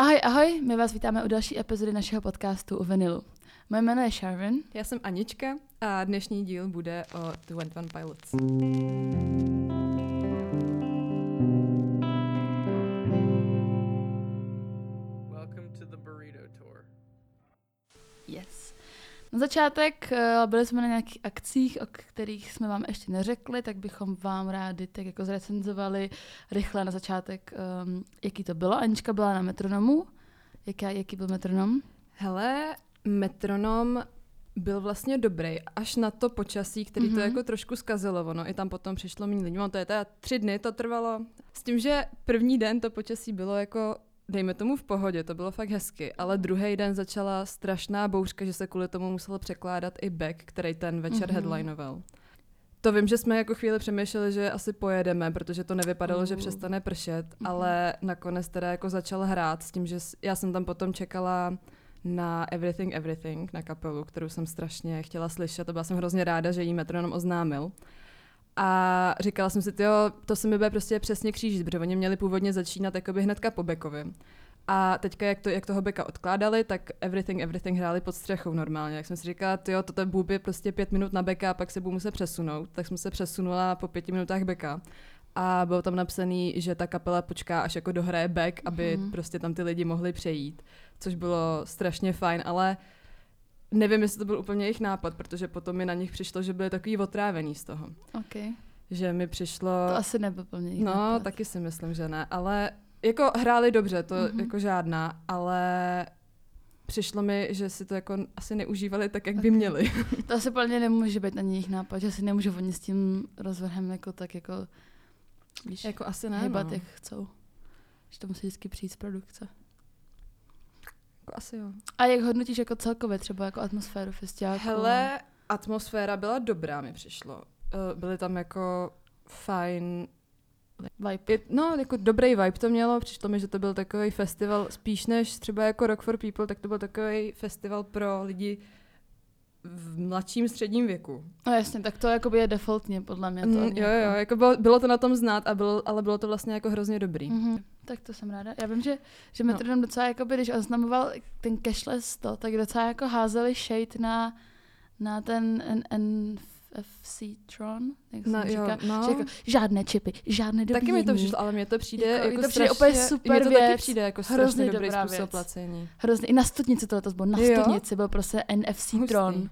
Ahoj, ahoj, my vás vítáme u další epizody našeho podcastu u Vinilu. Moje jméno je Sharvin. Já jsem Anička a dnešní díl bude o 21 Pilots. Na začátek eh, byli jsme na nějakých akcích, o kterých jsme vám ještě neřekli, tak bychom vám rádi tak jako zrecenzovali rychle na začátek, um, jaký to bylo. Anička byla na metronomu. Jaká, jaký byl metronom? Hele, metronom byl vlastně dobrý, až na to počasí, který mm-hmm. to Mhm. jako trošku zkazilo, ono i tam potom přišlo méně lidí, no to je teda tři dny to trvalo, s tím, že první den to počasí bylo jako, dejme tomu v pohodě, to bylo fakt hezky, ale druhý den začala strašná bouřka, že se kvůli tomu muselo překládat i back, který ten večer Mhm. mm-hmm. headlinoval. To vím, že jsme jako chvíli přemýšleli, že asi pojedeme, protože to nevypadalo, že Uh. přestane pršet, Mhm. ale nakonec teda jako začal hrát s tím, že já jsem tam potom čekala na Everything Everything, na kapelu, kterou jsem strašně chtěla slyšet a byla jsem hrozně ráda, že jí metronom oznámil. A říkala jsem si, jo, to se mi bude prostě přesně křížit, protože oni měli původně začínat jakoby hnedka po Beckovi. A teďka, jak, to, jak toho Beka odkládali, tak Everything Everything hráli pod střechou normálně. Jak jsem si říkala, jo, toto bůb je prostě pět minut na Beka a pak se budu muset přesunout. Tak jsem se přesunula po pěti minutách Beka. A bylo tam napsaný, že ta kapela počká, až jako dohraje back, aby Mhm. mm. prostě tam ty lidi mohli přejít. Což bylo strašně fajn, ale nevím, jestli to byl úplně jejich nápad, protože potom mi na nich přišlo, že byli takový otrávený z toho. OK. Že mi přišlo... To asi nebyl plně jejich No, nápad. taky si myslím, že ne, ale jako hráli dobře, to Mhm. mm-hmm. jako žádná, ale přišlo mi, že si to jako asi neužívali tak, jak by Ok. měli. To asi plně nemůže být ani jejich nápad, že si nemůžou oni s tím rozvrhem jako tak jako, víš, jako asi ne, hýbat, no. jak chcou. Že to musí vždycky přijít z produkce. Jako asi jo. A jak hodnotíš jako celkově třeba jako atmosféru festiáku? Hele, atmosféra byla dobrá, mi přišlo. Eh, Byly tam jako fajn Vibe. Je, no, jako dobrý vibe to mělo, přišlo mi, že to byl takový festival, spíš než třeba jako Rock for People, tak to byl takový festival pro lidi v mladším středním věku. No jasně, tak to jakoby je defaultně podle mě. To Mm, jo, jako... jo, jako bylo, bylo to na tom znát, a bylo, ale bylo to vlastně jako hrozně dobrý. Mhm. Tak to jsem ráda. Já vím, že, že No. Metronom docela, jakoby, když oznamoval ten cashless to, tak docela jako házeli shade na, na ten N- NFC Tron, jak No, jo, říká. no. Že jako, žádné čipy, žádné dobíjení. Taky mi to přišlo, ale mně to přijde Jako- jako, to přijde strašně, úplně super mně to taky věc, přijde jako hrozně strašně dobrý dobrá způsob věc. placení. Hrozně, i na studnici to letos bylo, na Jo? studnici byl prostě NFC Hustý. Tron,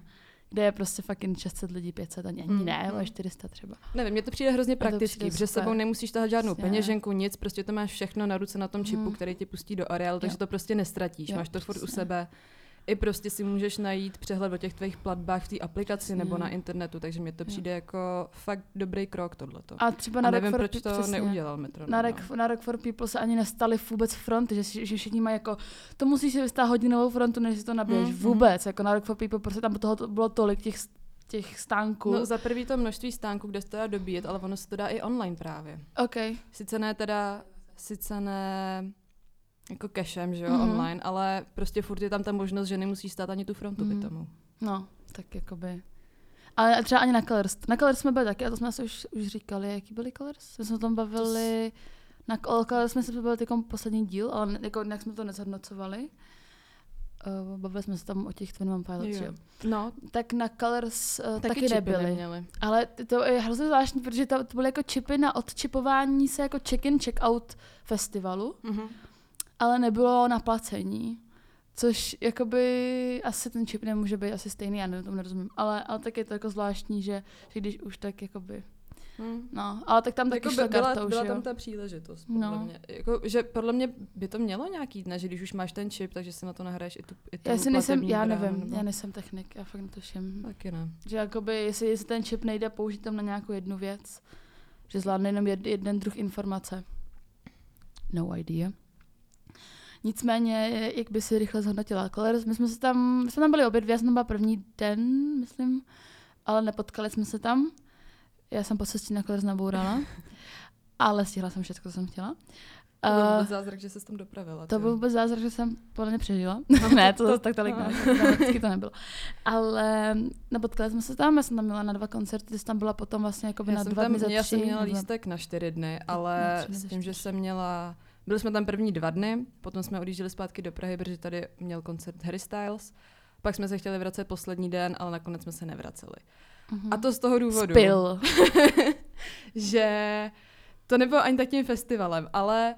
kde je prostě fucking 600 lidí, 500, ani, ani Mm, ne, ale mm. 400 třeba. Nevím, mně to přijde hrozně přijde praktický, protože sebou nemusíš tahat žádnou Přesně. peněženku, nic, prostě to máš všechno na ruce na tom čipu, Mhm. který ti pustí do areálu, takže Jo. to prostě nestratíš, Jo, máš to furt u sebe. I prostě si můžeš najít přehled o těch tvých platbách v té aplikaci nebo na internetu, takže mně to přijde jako fakt dobrý krok tohleto. A třeba A na nevím, Rock for proč People- to přesně. neudělal Metro. Na Rock, na Rock for People se ani nestali vůbec fronty, že, že všichni mají jako, to musíš si vystát hodinovou frontu, než si to nabiješ. Mm, vůbec, jako na Rock for People, prostě tam toho to bylo tolik těch, těch stánků. No za prvý to množství stánků, kde se to dá dobíjet, ale ono se to dá i online právě. OK, Sice ne teda, sice ne jako cashem, že jo, Mhm. mm-hmm. online, ale prostě furt je tam ta možnost, že nemusíš stát ani tu frontu mm. k tomu. no, tak jakoby. Ale třeba ani na Colors. Na Colors jsme byli taky, a to jsme asi už, už říkali, jaký byly Colors? My jsme o tom bavili, na o Colors jsme se bavili jako poslední díl, ale jako nějak jsme to nezhodnocovali. Uh, bavili jsme se tam o těch Twin Pilots, Jo. No, Tak na Colors uh, taky, taky nebyly. neměli. Ale to je hrozně zvláštní, protože to, to byly jako čipy na odčipování se jako check-in, check-out festivalu, Mm-hmm. Ale nebylo na placení. Což jakoby asi ten čip nemůže být asi stejný, já nevím, tomu nerozumím. Ale, ale tak je to jako zvláštní, že, že když už tak jakoby, Mm. no, ale tak tam taky Jako šla byla, kartou, byla že jo. tam ta příležitost, podle No. mě. Jako, že podle mě by to mělo nějaký dne, že když už máš ten čip, takže si na to nahraješ i tu, i tu Já si nejsem, já nevím, nebo- já nejsem technik, já fakt netuším. Taky ne. Že jakoby, jestli, jestli ten čip nejde použít tam na nějakou jednu věc, že zvládne jenom jed, jeden druh informace. No idea. Nicméně, jak by si rychle zhodnotila Colors, my jsme se tam, my jsme tam byli obě dvě, já jsem byla první den, myslím, ale nepotkali jsme se tam. Já jsem po cestě na Colors nabourala, ale stihla jsem všechno, co jsem chtěla. To byl vůbec zázrak, že se tam dopravila. to byl vůbec zázrak, že jsem podle mě přežila. ne, to zase tak tolik ne, dramaticky to nebylo. Ale nepotkali jsme se tam, já jsem tam měla na dva koncerty, ty jsi tam byla potom vlastně jako já na jsem dva dny za já tři. jsem měla lístek na čtyři dny, ale s tím, že jsem měla Byli jsme tam první dva dny, potom jsme odjížděli zpátky do Prahy, protože tady měl koncert Harry Styles. Pak jsme se chtěli vracet poslední den, ale nakonec jsme se nevraceli. Mhm. A to z toho důvodu, Spil. že to nebylo ani tak tím festivalem, ale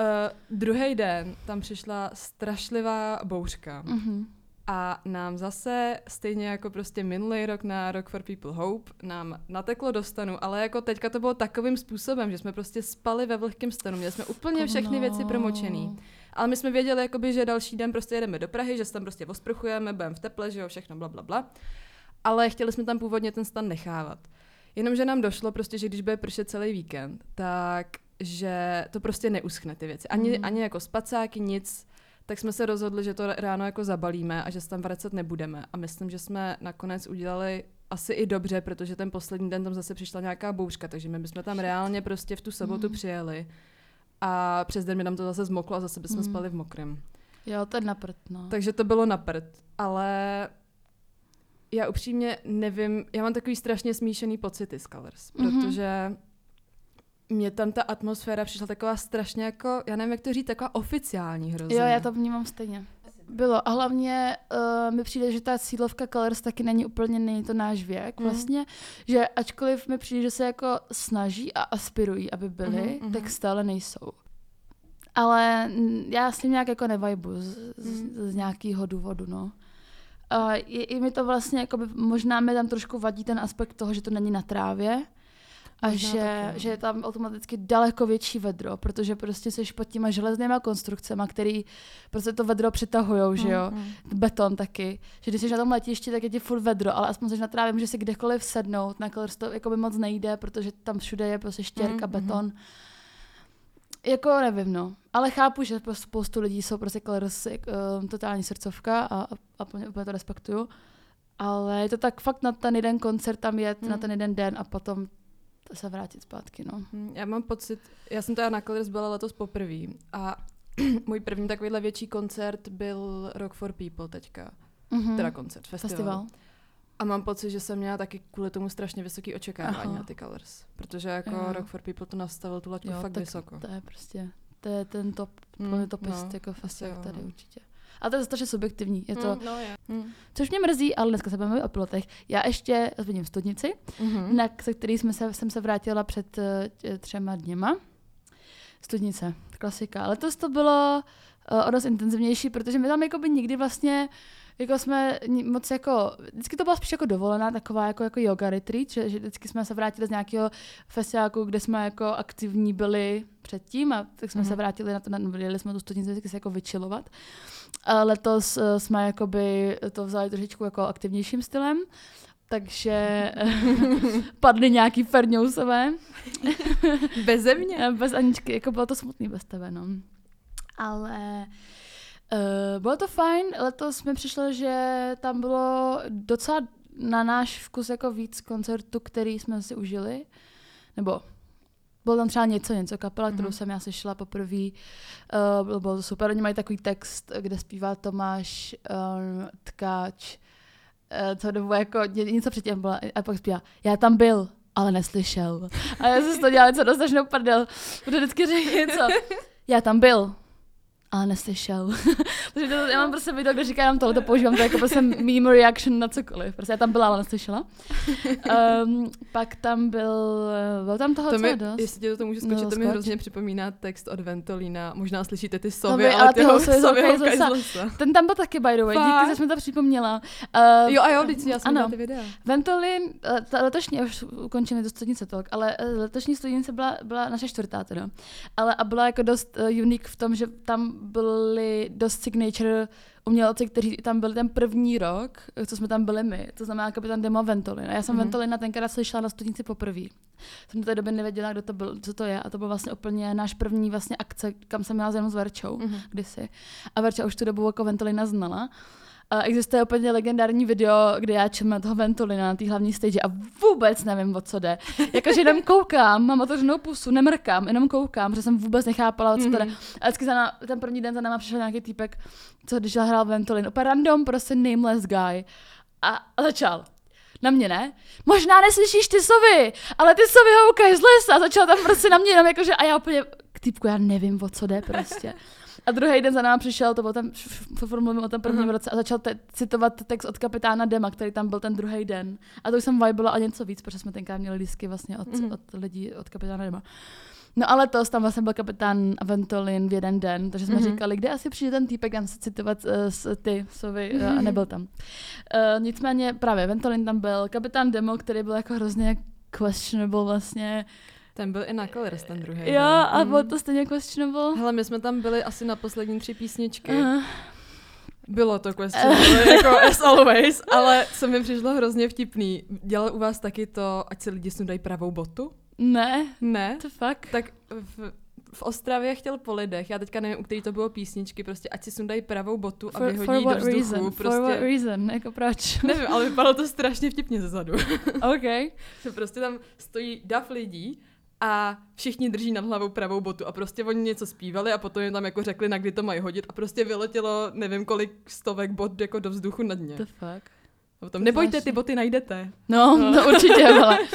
uh, druhý den tam přišla strašlivá bouřka. Mhm. A nám zase, stejně jako prostě minulý rok na Rock for People Hope, nám nateklo do stanu, ale jako teďka to bylo takovým způsobem, že jsme prostě spali ve vlhkém stanu, měli jsme úplně všechny věci promočený. Ale my jsme věděli, jakoby, že další den prostě jedeme do Prahy, že se tam prostě osprchujeme, budeme v teple, že jo, všechno bla, bla, bla. Ale chtěli jsme tam původně ten stan nechávat. Jenomže nám došlo prostě, že když bude pršet celý víkend, tak že to prostě neuschne ty věci. Ani, Mhm. ani jako spacáky, nic. Tak jsme se rozhodli, že to ráno jako zabalíme a že se tam vracet nebudeme. A myslím, že jsme nakonec udělali asi i dobře, protože ten poslední den tam zase přišla nějaká bouřka, takže my bychom tam reálně prostě v tu sobotu Mhm. přijeli. A přes den mi nám to zase zmoklo a zase bychom Mhm. spali v mokrém. Jo, to je na prd, no. Takže to bylo na prd. Ale já upřímně nevím, já mám takový strašně smíšený pocity z Colors, Mhm. protože mě tam ta atmosféra přišla taková strašně jako, já nevím, jak to říct, taková oficiální hrozně. Jo, já to vnímám stejně. Bylo a hlavně uh, mi přijde, že ta cílovka Colors taky není úplně, není to náš věk Mhm. vlastně, že ačkoliv mi přijde, že se jako snaží a aspirují, aby byli, Mhm, mhm. tak stále nejsou. Ale mm, já s tím nějak jako nevajbu z, z, Mhm. z nějakého důvodu, no. A je, i mi to vlastně, jakoby, možná mi tam trošku vadí ten aspekt toho, že to není na trávě, a Možná že, taky, no. že je tam automaticky daleko větší vedro, protože prostě jsi pod těma železnýma konstrukcemi, který prostě to vedro přitahujou, že jo. Mm, Beton taky. Že když jsi na tom letišti, tak je ti furt vedro, ale aspoň jsi na trávě, může si kdekoliv sednout. Na Colors to jako by moc nejde, protože tam všude je prostě štěrka, Mm, beton. Jako nevím, no. Ale chápu, že pro spoustu lidí jsou prostě Colors uh, totální srdcovka a, a, a plně- úplně to respektuju. Ale je to tak fakt na ten jeden koncert tam jet, Mm. na ten jeden den a potom se vrátit zpátky, no. Mm, Já mám pocit, já jsem teda na Colors byla letos poprvé a můj první takovýhle větší koncert byl Rock for People teďka. Mhm. Teda koncert, festival. Festival. A mám pocit, že jsem měla taky kvůli tomu strašně vysoký očekávání Aha. na ty Colors. Protože jako Jo. Rock for People to nastavil tu laťku Jo, fakt tak vysoko. To je prostě, to je ten top, Mm, mm, topist no, jako festival tady no. určitě. A to je strašně subjektivní. Je to, Mm, no je. Mm. což mě mrzí, ale dneska se budeme o pilotech. Já ještě zmíním studnici, Mhm. na, se který jsme se, jsem se vrátila před eh, tě- třema dněma. Studnice, klasika. Letos to bylo uh, o dost intenzivnější, protože my tam jako by nikdy vlastně jako jsme moc jako, vždycky to byla spíš jako dovolená, taková jako, jako yoga retreat, že, že vždycky jsme se vrátili z nějakého festiáku, kde jsme jako aktivní byli předtím a tak jsme Mhm. se vrátili na to, na, jeli jsme tu studnici vždycky se jako vyčilovat. A letos eh, jsme jakoby to vzali trošičku jako aktivnějším stylem, takže padly nějaký ferňousové. Beze mě. Eh, Bez Aničky, jako bylo to smutný bez tebe, no. Ale uh, bylo to fajn, letos mi přišlo, že tam bylo docela na náš vkus jako víc koncertů, který jsme si užili. Nebo bylo tam třeba něco, něco kapela, kterou Mhm. jsem já slyšela poprvé. Uh, bylo, bylo to super, oni mají takový text, kde zpívá Tomáš um, Tkáč, uh, co dobu jako ně- něco předtím byla, a pak zpívá, já tam byl, ale neslyšel. A já jsem z toho dělala něco dost strašnou prdel, protože vždycky řekl něco, já tam byl, ale neslyšel. Takže to, já mám prostě video, kde říká jenom tohle, to používám to jako prostě meme reaction na cokoliv. Prostě já tam byla, ale neslyšela. Um, pak tam byl, byl tam toho To mi, dost. jestli tě do toho můžu No, skočit, to mi hrozně připomíná text od Ventolína. Možná slyšíte ty To sovy, vy, ale, ty ho- sovy lesa. Ten tam byl taky, by the way, díky, že jsi mi to připomněla. Uh, Jo a jo, vždyť já jsem ano. ty videa. Ventolin, eh, ta letošní, už ukončíme to studnice tolk, ale eh, letošní studnice byla, byla naše čtvrtá teda. Ale a byla jako dost uh, unique v tom, že tam byly dost signature umělci, kteří tam byli ten první rok, co jsme tam byli my. To znamená kapitan Demo Ventolin. A já jsem Mhm. mm-hmm. Ventolina tenkrát slyšela na studnici poprvé. Jsem do té doby nevěděla, kdo to byl, co to je. A to byl vlastně úplně náš první vlastně akce, kam jsem měla jenom s Verčou Mhm. kdysi. A Verča už tu dobu jako Ventolina znala. A existuje úplně legendární video, kde já čím toho Ventolina na té hlavní stage a vůbec nevím, o co jde. Jakože jenom koukám, mám otevřenou pusu, nemrkám, jenom koukám, protože jsem vůbec nechápala, o co to jde. Mhm. A vždycky za na, ten první den za náma přišel nějaký týpek, co když hrál Ventolin, úplně random, prostě nameless guy. A, a začal. Na mě ne. Možná neslyšíš ty sovy, ale ty sovy houkají z lesa. A začal tam prostě na mě jenom jakože, a já úplně, týpku, já nevím, o co jde prostě. A druhý den za náma přišel, to byl ten, furt mluvím o tom prvním Aha. roce, a začal te- citovat text od kapitána Dema, který tam byl ten druhý den. A to už jsem vibila a něco víc, protože jsme tenkrát měli lístky vlastně od, Mhm. od lidí, od kapitána Dema. No ale to tam vlastně byl kapitán Ventolin v jeden den, takže jsme Mhm. říkali, kde asi přijde ten týpek, tam se citovat uh, s ty, sovy, uh, a nebyl tam. Uh, nicméně právě Ventolin tam byl, kapitán Demo, který byl jako hrozně questionable vlastně. Ten byl i na Colors, ten druhý. Jo, a Mhm. bylo to stejně questionable. Hele, my jsme tam byli asi na poslední tři písničky. Uh, Bylo to questionable, jako as always, ale co mi přišlo hrozně vtipný, dělal u vás taky to, ať se lidi sundají pravou botu? ne, Ne? to fakt. Tak v, v Ostravě chtěl po lidech, já teďka nevím, u který to bylo písničky, prostě ať si sundají pravou botu a For, vyhodí for ji do what vzduchu. reason? Prostě, For what reason? Jako proč? nevím, ale vypadalo to strašně vtipně zezadu. OK. prostě tam stojí dav lidí a všichni drží nad hlavou pravou botu a prostě oni něco zpívali a potom jim tam jako řekli, na kdy to mají hodit a prostě vyletělo nevím kolik stovek bot jako do vzduchu nad ně. The fuck? A potom, nebojte, ty boty najdete. No, No. no. to určitě, ale.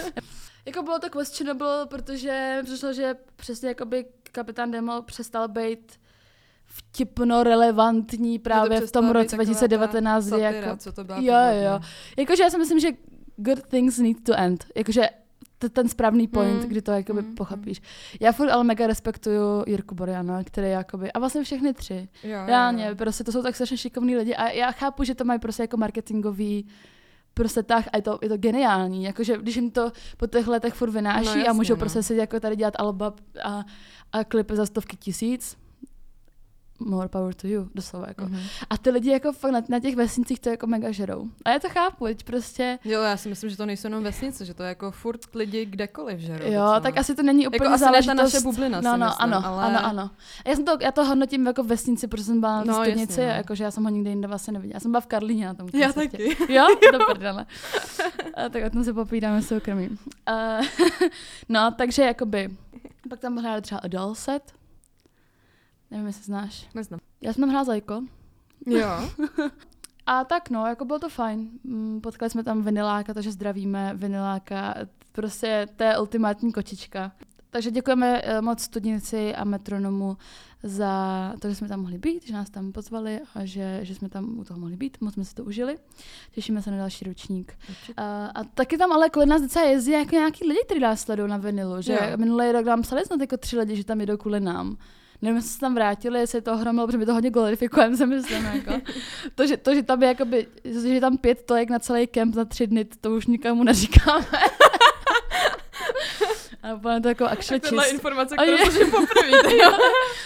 Jako bylo to questionable, protože přišlo, že přesně jakoby kapitán Demo přestal být vtipno relevantní právě v tom roce taková ta 2019, kdy Satyra, jako... co to byla Jo, jo. Jakože já si myslím, že good things need to end. Jakože t- ten správný point, Mm, kdy to jakoby mm, pochopíš. Já furt ale mega respektuju Jirku Boriana, který jakoby, a vlastně všechny tři. Jo, Reálně, jo. prostě to jsou tak strašně šikovní lidi a já chápu, že to mají prostě jako marketingový prostě tak a je to, je to geniální, jakože když jim to po těch letech furt vynáší No a jasně, můžou no. prostě si jako tady dělat alba a, a klipy za stovky tisíc, more power to you, doslova jako. Mhm. A ty lidi jako fakt na, na těch vesnicích to jako mega žerou. A já to chápu, teď prostě, Jo, já si myslím, že to nejsou jenom vesnice, že to je jako furt lidi kdekoliv, že jo, tak asi to není úplně Jako asi ne ta záležitost. naše bublina, no, no, myslím, ano, ale... ano, ano. A já, jsem to, já to hodnotím jako vesnici, protože jsem byla No, jasně, studnici, no. jakože já jsem ho nikdy jinde vlastně neviděla. Já jsem byla v Karlíně na tom Já koncertě. taky. Jo, do prdele. A tak o tom se popídáme soukromí. Uh, no, takže jakoby, pak tam hráli třeba Adolset. Nevím, jestli znáš. Neznám. Já jsem tam hrála Zajko. Jo. A tak no, jako bylo to fajn. Mm, Potkali jsme tam Viniláka, takže zdravíme Viniláka. Prostě to je ultimátní kočička. Takže děkujeme eh, moc studnici a metronomu za to, že jsme tam mohli být, že nás tam pozvali a že, že jsme tam u toho mohli být. Moc jsme si to užili. Těšíme se na další ročník. A, a taky tam ale kvůli nás docela jezdí jako nějaký lidi, kteří nás sledují na vinilu. Že Jo. minulý rok nám psali snad jako tři lidi, že tam jedou kvůli nám. Nevím, jestli se tam vrátili, jestli je to ohromilo, protože my to hodně glorifikujeme, si myslím. Jako. To, že, to, že tam je jakoby, že tam pět tojek na celý kemp za tři dny, to už nikomu neříkáme. A úplně to jako actually čist. informace, kterou je- slyším poprvé.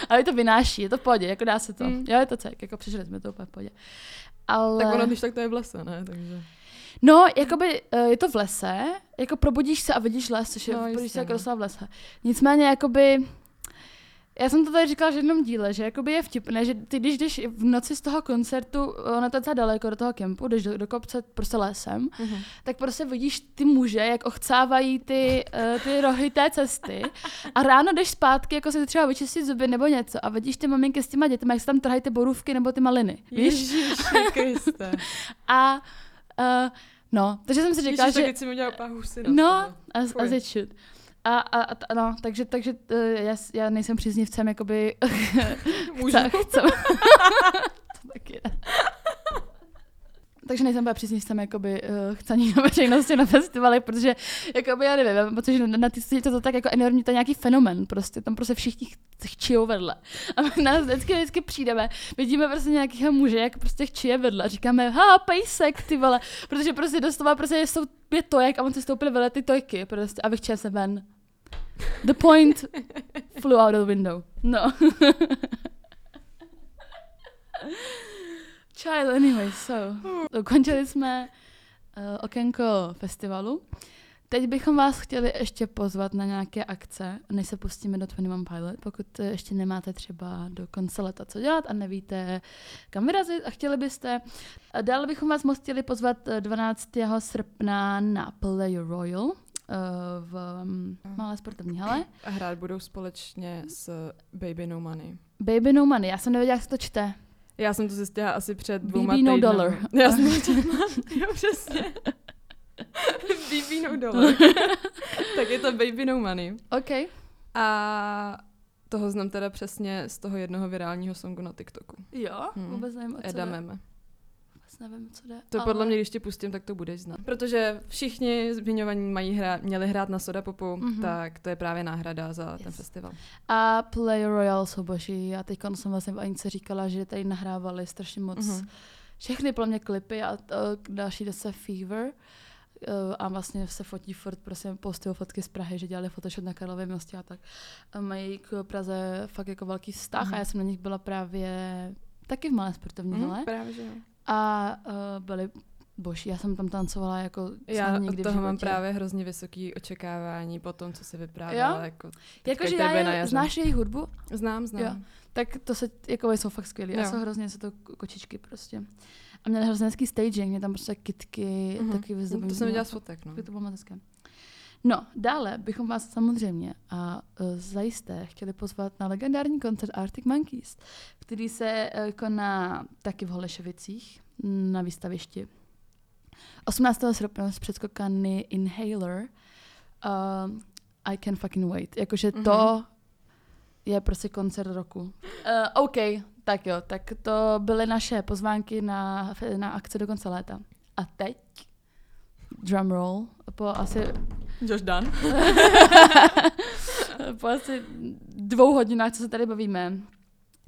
Ale to vynáší, je to v pohodě, jako dá se to. Mm. Jo, je to cek, jako přežili jsme to úplně v pohodě. Ale... Tak ono, když tak to je v lese, ne? Takže... No, jakoby eh, je to v lese, jako probudíš se a vidíš les, což je, No, probudíš jistě, se jako no. v lese. Nicméně, jakoby, já jsem to tady říkala v jednom díle, že jakoby je vtipné, že ty když jdeš v noci z toho koncertu, ono to je docela daleko do toho kempu, jdeš do, do kopce prostě lesem, Mhm. tak prostě vidíš ty muže, jak ochcávají ty, uh, ty rohy té cesty a ráno jdeš zpátky, jako si třeba vyčistit zuby nebo něco a vidíš ty maminky s těma dětmi, jak se tam trhají ty borůvky nebo ty maliny, víš? Kriste. A uh, no, takže jsem si říkala, Ježiš, že... tak si mi udělal husina. No, as, as it should. A, a, a, no, takže, takže uh, já, já nejsem příznivcem, jakoby... Můžu. chce, chce, to taky ne. Takže nejsem byla příznivcem jakoby uh, chcení na veřejnosti na festivaly, protože jakoby já nevím, já mám pocit, že na, na ty studii to, to tak jako enormně, to je nějaký fenomen, prostě tam prostě všichni ch- chčijou vedle. A my nás vždycky, vždycky přijdeme, vidíme prostě nějakého muže, jak prostě chčije vedle a říkáme, ha, pejsek, ty vole, protože prostě doslova prostě jsou pět tojek a on si stoupil vedle ty tojky prostě a vychčil se ven. The point flew out of the window. No. Child, anyway, so. Ukončili jsme uh, okénko festivalu. Teď bychom vás chtěli ještě pozvat na nějaké akce, než se pustíme do 21 Pilot, pokud ještě nemáte třeba do konce leta co dělat a nevíte, kam vyrazit a chtěli byste. Dále bychom vás moc chtěli pozvat eh, 12. srpna na Play Royal v mm, malé sportovní hale. A hrát budou společně s Baby No Money. Baby No Money, já jsem nevěděla, jak se to čte. Já jsem to zjistila asi před dvouma BB No. Dollar. Já jsem to četla. jo, přesně. BB No Dollar. tak je to Baby No Money. OK. A toho znám teda přesně z toho jednoho virálního songu na TikToku. Jo, Hmm. vůbec nevím, o co Eda. Meme. Vůbec nevím, co jde. To ale... podle mě, když tě pustím, tak to budeš znát. Protože všichni zmiňovaní mají hra, měli hrát na Soda Popu, Mhm. tak to je právě náhrada za ten Yes. festival. A Play Royale jsou boží. A teď jsem vlastně v Anice říkala, že tady nahrávali strašně moc Mhm. všechny podle mě klipy a to, další jde se Fever. Uh, a vlastně se fotí furt, prostě postují fotky z Prahy, že dělali Photoshop na Karlově mostě a tak. A mají k Praze fakt jako velký vztah Mhm. a já jsem na nich byla právě taky v malé sportovní Mhm, hale právě, že jo. A uh, byli boží. Já jsem tam tancovala jako Já od nikdy v toho mám právě hrozně vysoké očekávání po tom, co se vyprávěla. Jo? Jako, Jakože já je, znáš jejich hudbu? Znám, znám. Jo. Tak to se, jako jsou fakt skvělí. A jsou hrozně, jsou to ko- kočičky prostě. A měli hrozně hezký staging, mě tam prostě kitky, Mhm. taky vyzdobení. To jsem viděla z fotek, no. To bylo moc hezké. No, dále bychom vás samozřejmě a uh, zajisté chtěli pozvat na legendární koncert Arctic Monkeys, který se uh, koná taky v Holešovicích na výstavišti. 18. srpna z předskokany Inhaler uh, I Can Fucking Wait. Jakože Mhm. to je prostě koncert roku. Uh, OK, tak jo, tak to byly naše pozvánky na, na akci do konce léta. A teď drumroll po asi Josh Dan. po asi dvou hodinách, co se tady bavíme,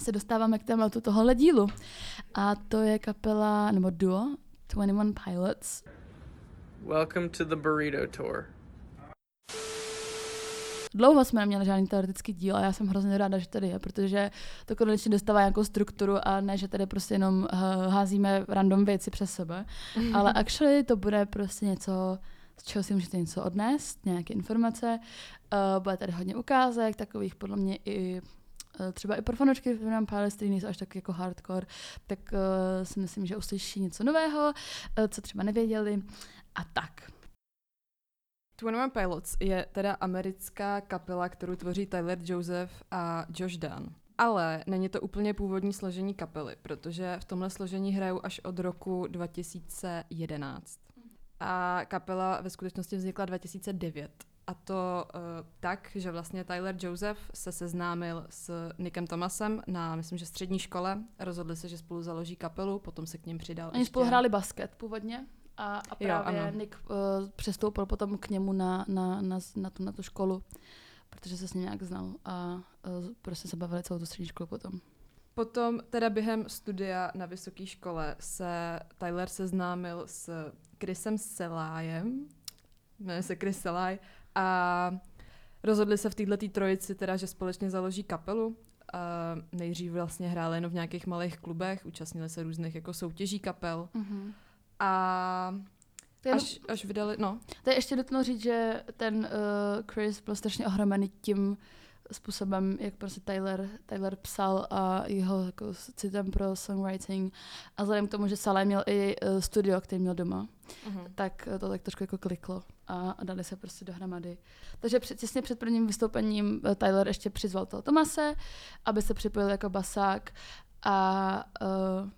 se dostáváme k tématu tohohle dílu. A to je kapela, nebo duo, 21 Pilots. Welcome to the Burrito Tour. Dlouho jsme neměli žádný teoretický díl a já jsem hrozně ráda, že tady je, protože to konečně dostává nějakou strukturu a ne, že tady prostě jenom uh, házíme random věci přes sebe, ale actually to bude prostě něco, z čeho si můžete něco odnést, nějaké informace. Uh, bude tady hodně ukázek, takových podle mě i eh, třeba i pro fanoušky Freedom Palace, který nejsou až tak jako hardcore, tak uh, si myslím, že uslyší něco nového, uh, co třeba nevěděli a tak. 21 Pilots je teda americká kapela, kterou tvoří Tyler Joseph a Josh Dan. Ale není to úplně původní složení kapely, protože v tomhle složení hrajou až od roku 2011. A kapela ve skutečnosti vznikla 2009. A to uh, tak, že vlastně Tyler Joseph se seznámil s Nickem Thomasem na, myslím, že střední škole. Rozhodli se, že spolu založí kapelu, potom se k ním přidal Oni ještě... spolu hráli basket původně a, a Jo, právě ano. Nick uh, přestoupil potom k němu na, na, na, na, tu, na tu školu, protože se s ním nějak znal a uh, prostě se bavili celou tu střední školu potom. Potom teda během studia na vysoké škole se Tyler seznámil s Chrisem Selájem, jmenuje se Chris Selaj, a rozhodli se v této trojici teda, že společně založí kapelu. A nejdřív vlastně hráli jenom v nějakých malých klubech, účastnili se různých jako soutěží kapel. Mm-hmm. A až, až vydali, no, to je ještě nutno říct, že ten uh, Chris byl strašně ohromený tím způsobem, jak prostě Tyler, Tyler psal a jeho jako citem pro songwriting. A vzhledem k tomu, že Saleh měl i uh, studio, který měl doma, tak eh, to tak trošku jako kliklo a, a dali se prostě dohromady. Takže před, těsně před prvním vystoupením eh, Tyler ještě přizval toho Tomase, aby se připojil jako basák a uh,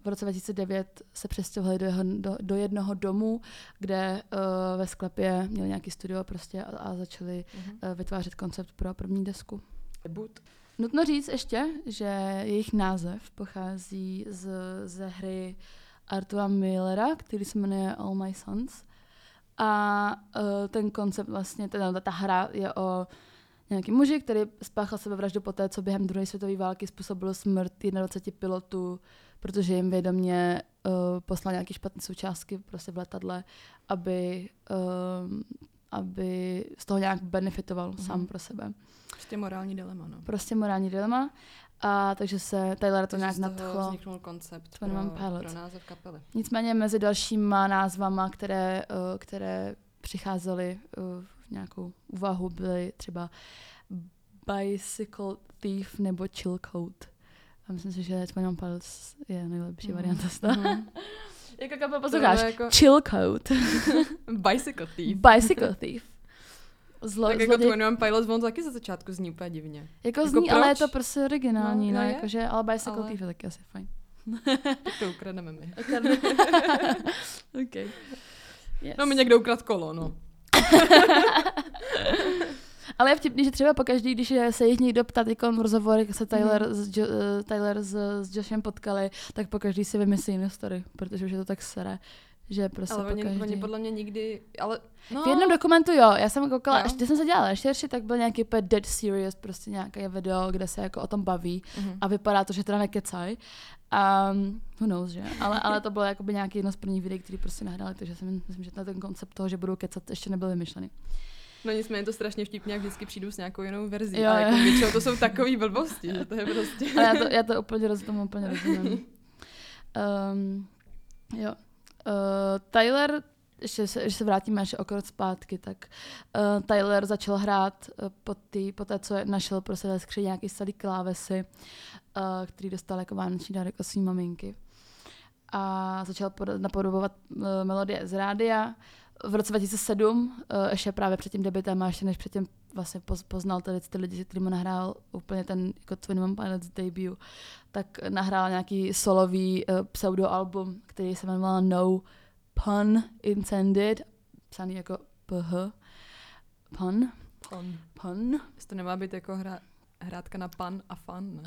v roce 2009 se přestěhovali do, jeho, do, do jednoho domu, kde uh, ve sklepě měli nějaký studio prostě a, a začali Mhm. uh, vytvářet koncept pro první desku. Debut. Nutno říct ještě, že jejich název pochází z, ze hry Artura Millera, který se jmenuje All My Sons. A uh, ten koncept vlastně, teda ta, ta hra je o nějaký muži, který spáchal sebevraždu po té, co během druhé světové války způsobil smrt 21 pilotů, protože jim vědomě uh, poslal nějaké špatné součástky prostě v letadle, aby, um, aby z toho nějak benefitoval Mhm. sám pro sebe Ještě morální dilema, no. prostě morální dilema. A takže se Tyler to Takže nějak nadchlo. vzniknul koncept 21 pro, Pilots. pro název kapely. Nicméně mezi dalšíma názvama, které, uh, které přicházely uh, v nějakou úvahu, byly třeba Bicycle Thief nebo Chill Code. A myslím si, že 21 Pilots je nejlepší Mhm. varianta z toho. Mhm. jako kapel To posloucháš? jako Chill Code. Bicycle Thief. Bicycle Thief. Zlo, tak jako zloděj, 21 Pilots, on taky za začátku zní úplně divně. jako, jako zní, ale je to proč? prostě originální, No, no, no jakože, ale Bicycle Ale- Thief je taky asi fajn. Tak to ukradneme my. okay. yes. No mi někdo ukrad kolo, no. Ale je vtipný, že třeba pokaždý, když se jich někdo ptá jako v jak se Tyler, Mhm. s, jo, eh, Tyler s, s Joshem potkali, tak pokaždý si vymyslí jinou story, protože už je to tak staré, že prostě ale oni, pokaždý. oni podle mě nikdy, ale no, V jednom dokumentu jo, já jsem koukala, Jo. až když jsem se dělala rešerši, tak byl nějaký úplně dead serious, prostě nějaké video, kde se jako o tom baví Mhm. a vypadá to, že teda nekecaj. Um, who knows, že? Ale, ale to bylo jakoby nějaký jedno z prvních videí, který prostě nahrali, takže si myslím, že na ten koncept toho, že budou kecat, ještě nebyl vymyšlený. No nicméně je to strašně vtipně, jak vždycky přijdu s nějakou jinou verzí. Jo, a jako většinou to jsou takové blbosti, že to je prostě... Ale já to, já to úplně roz, tomu úplně rozumím. Um, jo. Uh, Tyler, ještě se, když se vrátíme ještě o krok zpátky, tak uh, Tyler začal hrát uh, po, tý, po té, co našel pro sebe skříň nějaký starý klávesy, uh, který dostal jako vánoční dárek od svý maminky. A začal pod, napodobovat uh, melodie z rádia. V roce 2007, uh, ještě právě před tím debitem a ještě než předtím vlastně poz, poznal ty, ty lidi, který mu nahrál úplně ten jako Twin One Pilots debut, tak nahrál nějaký solový uh, pseudoalbum, který se jmenoval No Pun Intended, psaný jako PH. Pun. On. Pun. Jestli to nemá být jako hra, hrátka na pan a fan, ne?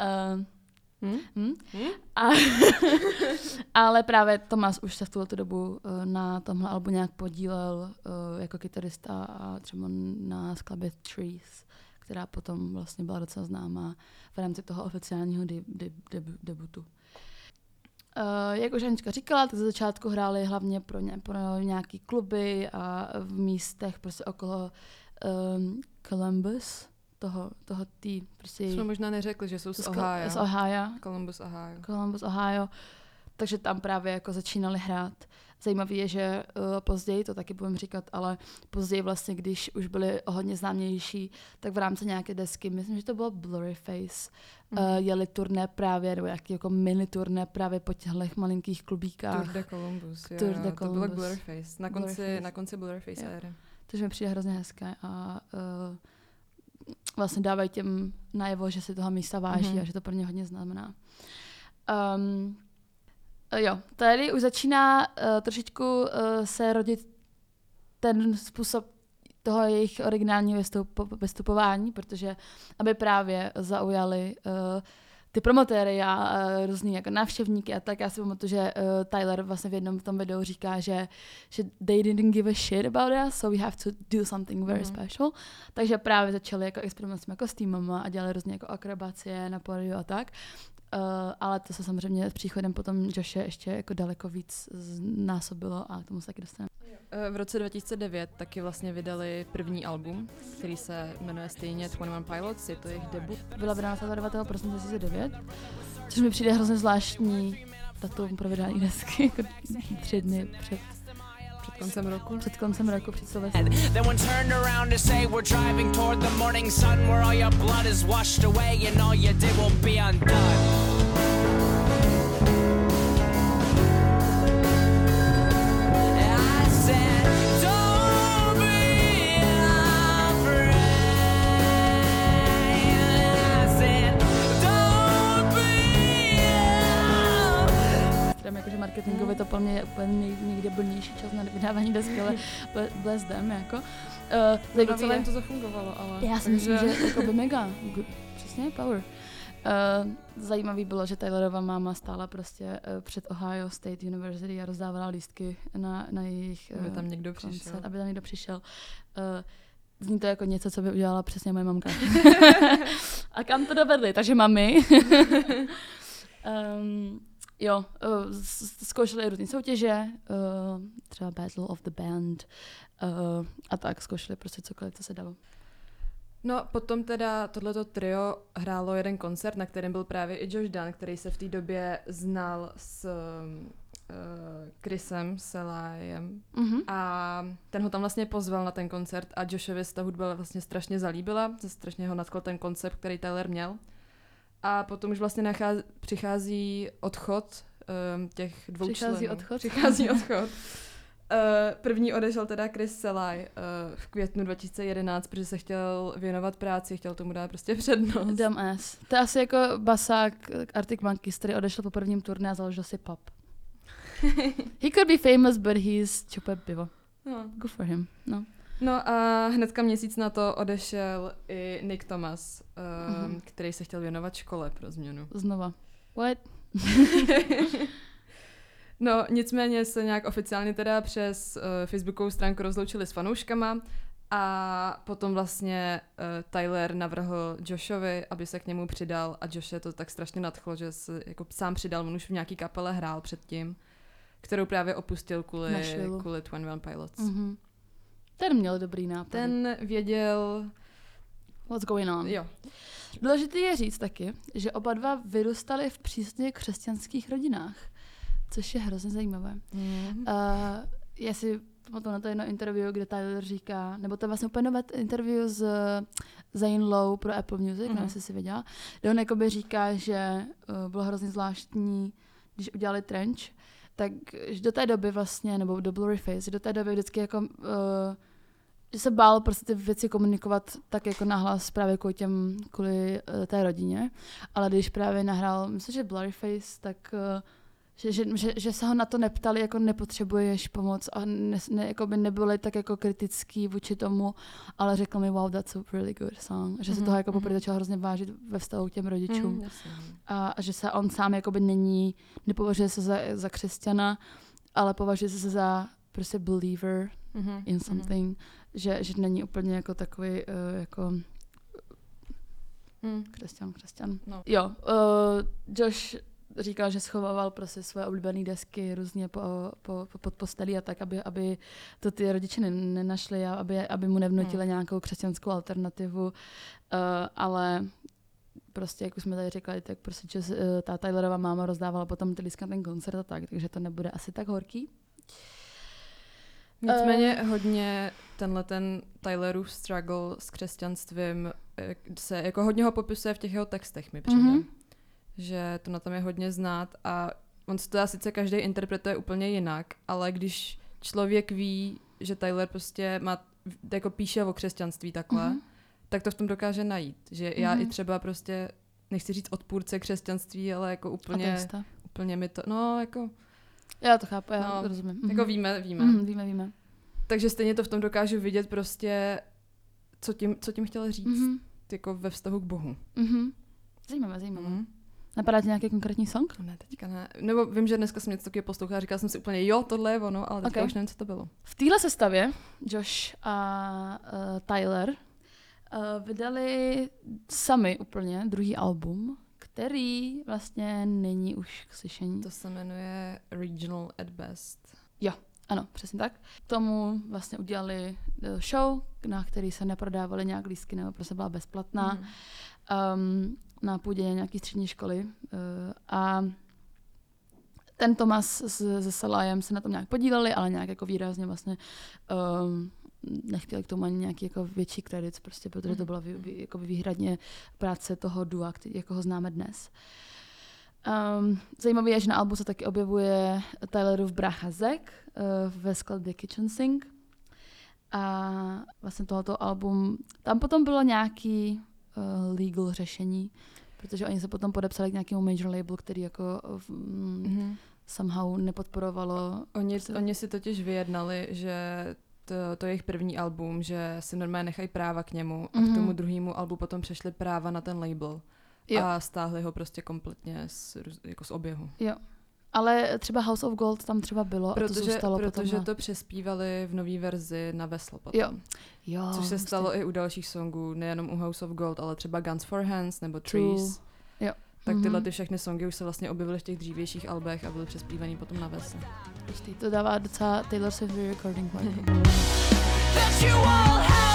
Uh, Hm? hm? Hm? A, ale právě Tomas už se v tuhle dobu eh, na tomhle albu nějak podílel eh, jako kytarista a třeba na skladbě Trees, která potom vlastně byla docela známá v rámci toho oficiálního de- de- debu- debutu. Uh, jak už Anička říkala, tak ze začátku hráli hlavně pro, ně, pro nějaký kluby a v místech prostě okolo um, Columbus, toho, toho tý, prostě Jsme možná neřekli, že jsou z Ohio. z Ohio. Columbus, Ohio. Columbus, Ohio. Takže tam právě jako začínali hrát. Zajímavé je, že uh, později, to taky budeme říkat, ale později vlastně, když už byli hodně známější, tak v rámci nějaké desky, myslím, že to bylo Blurry Face, Mhm. uh, jeli turné právě, nebo nějaký jako mini turné právě po těchto malinkých klubíkách. Tour de Columbus, jo, Tour de to bylo Columbus. Blurface. Na konci, Blurface. na konci Blurface Jo. éry. Takže mi přijde hrozně hezké a uh, vlastně dávají těm najevo, že si toho místa váží Mhm. a že to pro ně hodně znamená. Um, jo, tady už začíná uh, trošičku uh, se rodit ten způsob toho jejich originálního vystup, vystupování, protože aby právě zaujali uh, ty promotéry a uh, různý jako návštěvníky a tak. Já si pamatuju, že uh, Tyler vlastně v jednom v tom videu říká, že, že they didn't give a shit about us, so we have to do something very Mhm. special. Takže právě začali jako experimentovat s kostýmama a dělali různě jako akrobacie na pódiu a tak. Uh, ale to se samozřejmě s příchodem potom Joshe ještě jako daleko víc násobilo a k tomu se taky dostaneme. Eh, V roce 2009 taky vlastně vydali první album, který se jmenuje stejně 21 Pilots, je to jejich debut. Byla vydána 9. prosince 2009, což mi přijde hrozně zvláštní datum pro vydání desky, jako tři dny před, Před koncem roku. před koncem roku, před Silvestrem. Mě je úplně nej- nejdebilnější čas na vydávání desky, ale ble- bless them, jako. Uh, je, jim to zafungovalo, ale... já si myslím, že jako by mega, good, přesně, power. Uh, zajímavý bylo, že Tylerova máma stála prostě uh, před Ohio State University a rozdávala lístky na, na jejich Aby eh, tam někdo koncert, přišel. aby tam někdo přišel. Uh, zní to jako něco, co by udělala přesně moje mamka. a kam to dovedli? Takže mami. um, jo, uh, zkoušeli různé soutěže, uh, třeba Battle of the Band uh, a tak, zkoušeli prostě cokoliv, co se dalo. No, potom teda tohleto trio hrálo jeden koncert, na kterém byl právě i Josh Dunn, který se v té době znal s uh, Chrisem Selajem. Mhm. A ten ho tam vlastně pozval na ten koncert a Joshovi se ta hudba vlastně strašně zalíbila, se strašně ho nadchl ten koncept, který Tyler měl. A potom už vlastně nacház- přichází odchod um, těch dvou Přichází členů. odchod? Přichází odchod. Uh, první odešel teda Chris Selaj uh, v květnu 2011, protože se chtěl věnovat práci, chtěl tomu dát prostě přednost. Dumbass. To je asi jako basák Arctic Monkeys, který odešel po prvním turné a založil si pub. He could be famous, but he's čupe pivo. No. Good for him. No. No a hnedka měsíc na to odešel i Nick Thomas, uh, Mhm. který se chtěl věnovat škole pro změnu. Znova. What? No, nicméně se nějak oficiálně teda přes uh, Facebookovou stránku rozloučili s fanouškama a potom vlastně uh, Tyler navrhl Joshovi, aby se k němu přidal a Josh je to tak strašně nadchlo, že se jako sám přidal, on už v nějaký kapele hrál předtím, kterou právě opustil kvůli, kvůli Twenty One Pilots. Mhm. Ten měl dobrý nápad. Ten věděl, What's going on? jo, Důležité je říct taky, že oba dva vyrůstali v přísně křesťanských rodinách, což je hrozně zajímavé. mm. Uh, já si pamatuju na to jedno interview, kde Tyler říká, nebo to je vlastně úplně nové interview s Zane Lowe pro Apple Music. Mhm. nevím, jestli si věděla, kde on jakoby říká, že uh, bylo hrozně zvláštní, když udělali Trench, tak do té doby vlastně, nebo do Blurry Face, do té doby vždycky jako, uh, že se bál prostě ty věci komunikovat tak jako nahlas právě kvůli, těm, kvůli uh, té rodině, ale když právě nahrál, myslím, že Blurry Face, tak uh, že, že, že, že se ho na to neptali, jako nepotřebuješ pomoc a ne, ne, jako by nebyli tak jako kritický vůči tomu, ale řekl mi, wow, that's a really good song. Že se Mhm, toho jako mhm. poprvé začal hrozně vážit ve vztahu k těm rodičům. Mm. A, a že se on sám jakoby není, nepovažuje se za, za křesťana, ale považuje se za prostě believer Mhm, in mhm. something, že, že není úplně jako takový uh, jako Mm. křesťan, křesťan. No. Jo, uh, Josh říkal, že schovával prostě svoje oblíbené desky různě po, po, po, pod postelí a tak, aby, aby to ty rodiče ne, nenašli a aby, aby mu nevnutili Hmm. nějakou křesťanskou alternativu, uh, ale prostě, jak už jsme tady říkali, tak prostě že, uh, ta Tylerova máma rozdávala potom ty lístka na ten koncert a tak, takže to nebude asi tak horký. Nicméně Eh. hodně tenhle ten Tylerův struggle s křesťanstvím se jako hodně ho popisuje v těch jeho textech mi přijde. Mhm. Mm-hmm. Že to na tom je hodně znát a on se to dá sice každý interpretuje úplně jinak, ale když člověk ví, že Tyler prostě má, jako píše o křesťanství takhle, Mhm. mm-hmm. tak to v tom dokáže najít. Že já Mhm. i třeba prostě, nechci říct odpůrce křesťanství, ale jako úplně, Ateista. úplně mi to, no jako, Já to chápu, já No, to rozumím. jako Mhm. víme, víme. Mhm, víme, víme. Takže stejně to v tom dokážu vidět prostě, co tím, co tím chtěl říct, mm-hmm. Mhm. jako ve vztahu k Bohu. Mhm. Zajímavé, zajímavé. Mm. Napadá ti nějaký konkrétní song? Ne, teďka ne. Nebo vím, že dneska jsem něco takového poslouchala, říkala jsem si úplně, jo, tohle je ono, ale teďka Ok. už nevím, co to bylo. V téhle sestavě Josh a uh, Tyler uh, vydali sami úplně druhý album, který vlastně není už k slyšení. To se jmenuje Regional at Best. Ano, přesně tak. K tomu vlastně udělali eh, show, na který se neprodávaly nějak lístky, nebo prostě byla bezplatná. Mhm. um, na půdě nějaké střední školy. Uh, a ten Tomas s, se Salajem se na tom nějak podíleli, ale nějak jako výrazně vlastně um, nechtěli k tomu ani nějaký jako větší kredit, prostě, protože to byla vý, vý, jako výhradně práce toho dua, který, jako ho známe dnes. Um, zajímavé je, že na albu se taky objevuje Tylerův brácha Zack uh, ve skladbě Kitchen Sink. A vlastně tohoto album, tam potom bylo nějaký uh, legal řešení, protože oni se potom podepsali k nějakému major labelu, který jako um, Mhm. somehow nepodporovalo. Oni, Prostě- oni si totiž vyjednali, že to, to jejich první album, že si normálně nechají práva k němu a Mhm. k tomu druhému albu potom přešli práva na ten label. Jo. A stáhli ho prostě kompletně z, jako z oběhu. Jo. Ale třeba House of Gold tam třeba bylo a to Protože, zůstalo protože potom. na- to přespívali v nové verzi na veslo potom. Jo. Jo, Což se prostě. stalo i u dalších songů, nejenom u House of Gold, ale třeba Guns for Hands nebo True. Trees. Jo. Tak tyhle Mhm. ty všechny songy už se vlastně objevily v těch dřívějších albech a byly přespívaný potom na. Hustý. To dává docela Taylor Swift recording that you all have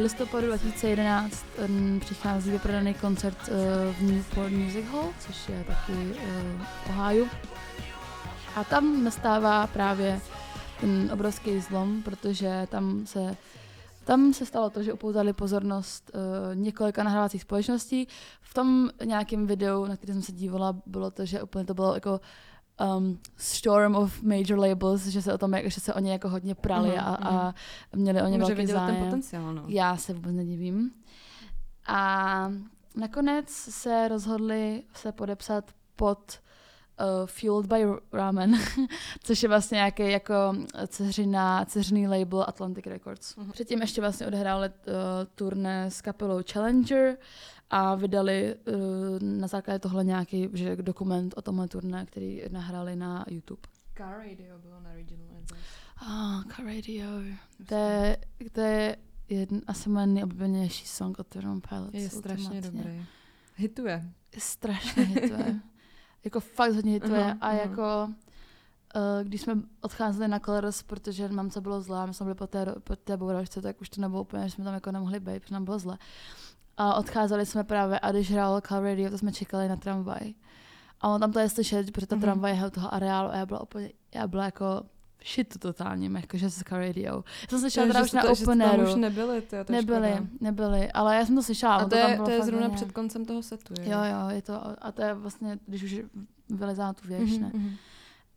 listopadu 2011 um, přichází vyprodaný koncert uh, v Newport Music Hall, což je taky uh, v Ohio. A tam nastává právě ten obrovský zlom, protože tam se Tam se stalo to, že upoutali pozornost uh, několika nahrávacích společností. V tom nějakém videu, na který jsem se dívala, bylo to, že úplně to bylo jako um, storm of major labels, že se o tom, že se o ně jako hodně prali Mhm, a, a měli o ně velký viděl ten zájem. potenciál, no. Já se vůbec nedivím. A nakonec se rozhodli se podepsat pod uh, Fueled by Ramen, což je vlastně nějaký jako ceřina, ceřiný label Atlantic Records. Mhm. Předtím ještě vlastně odehráli uh, turné s kapelou Challenger a vydali uh, na základě tohle nějaký že, dokument o tomhle turné, který nahráli na YouTube. Car Radio bylo na Regional Advice. Ah, Car Radio. To je, to je jeden, asi moje nejoblíbenější song od Throne Pilots. Je strašně ultimátně. dobrý. Hituje. Strašně hituje. jako fakt hodně hituje. Aha, a aha. jako uh, když jsme odcházeli na Colors, protože mamce bylo zlé, my jsme byli po té, po té bouračce, tak už to nebylo úplně, že jsme tam jako nemohli být, protože nám bylo zle. A odcházeli jsme právě, a když hrál Car Radio, to jsme čekali na tramvaj. A on tam to je slyšet, protože ta Mhm. tramvaj je toho areálu a já byla úplně, já byla jako shit totálně, jakože z Car Radio. Já jsem slyšela teda že už jste na to- že jste tam Open už Airu. nebyli, ty, to je Nebyli, škoda. nebyli, ale já jsem to slyšela. A to tam je, to je zrovna hodně. před koncem toho setu, je. Jo, jo, je to, a to je vlastně, když už vylezá na tu věž, Mhm, ne? mhm.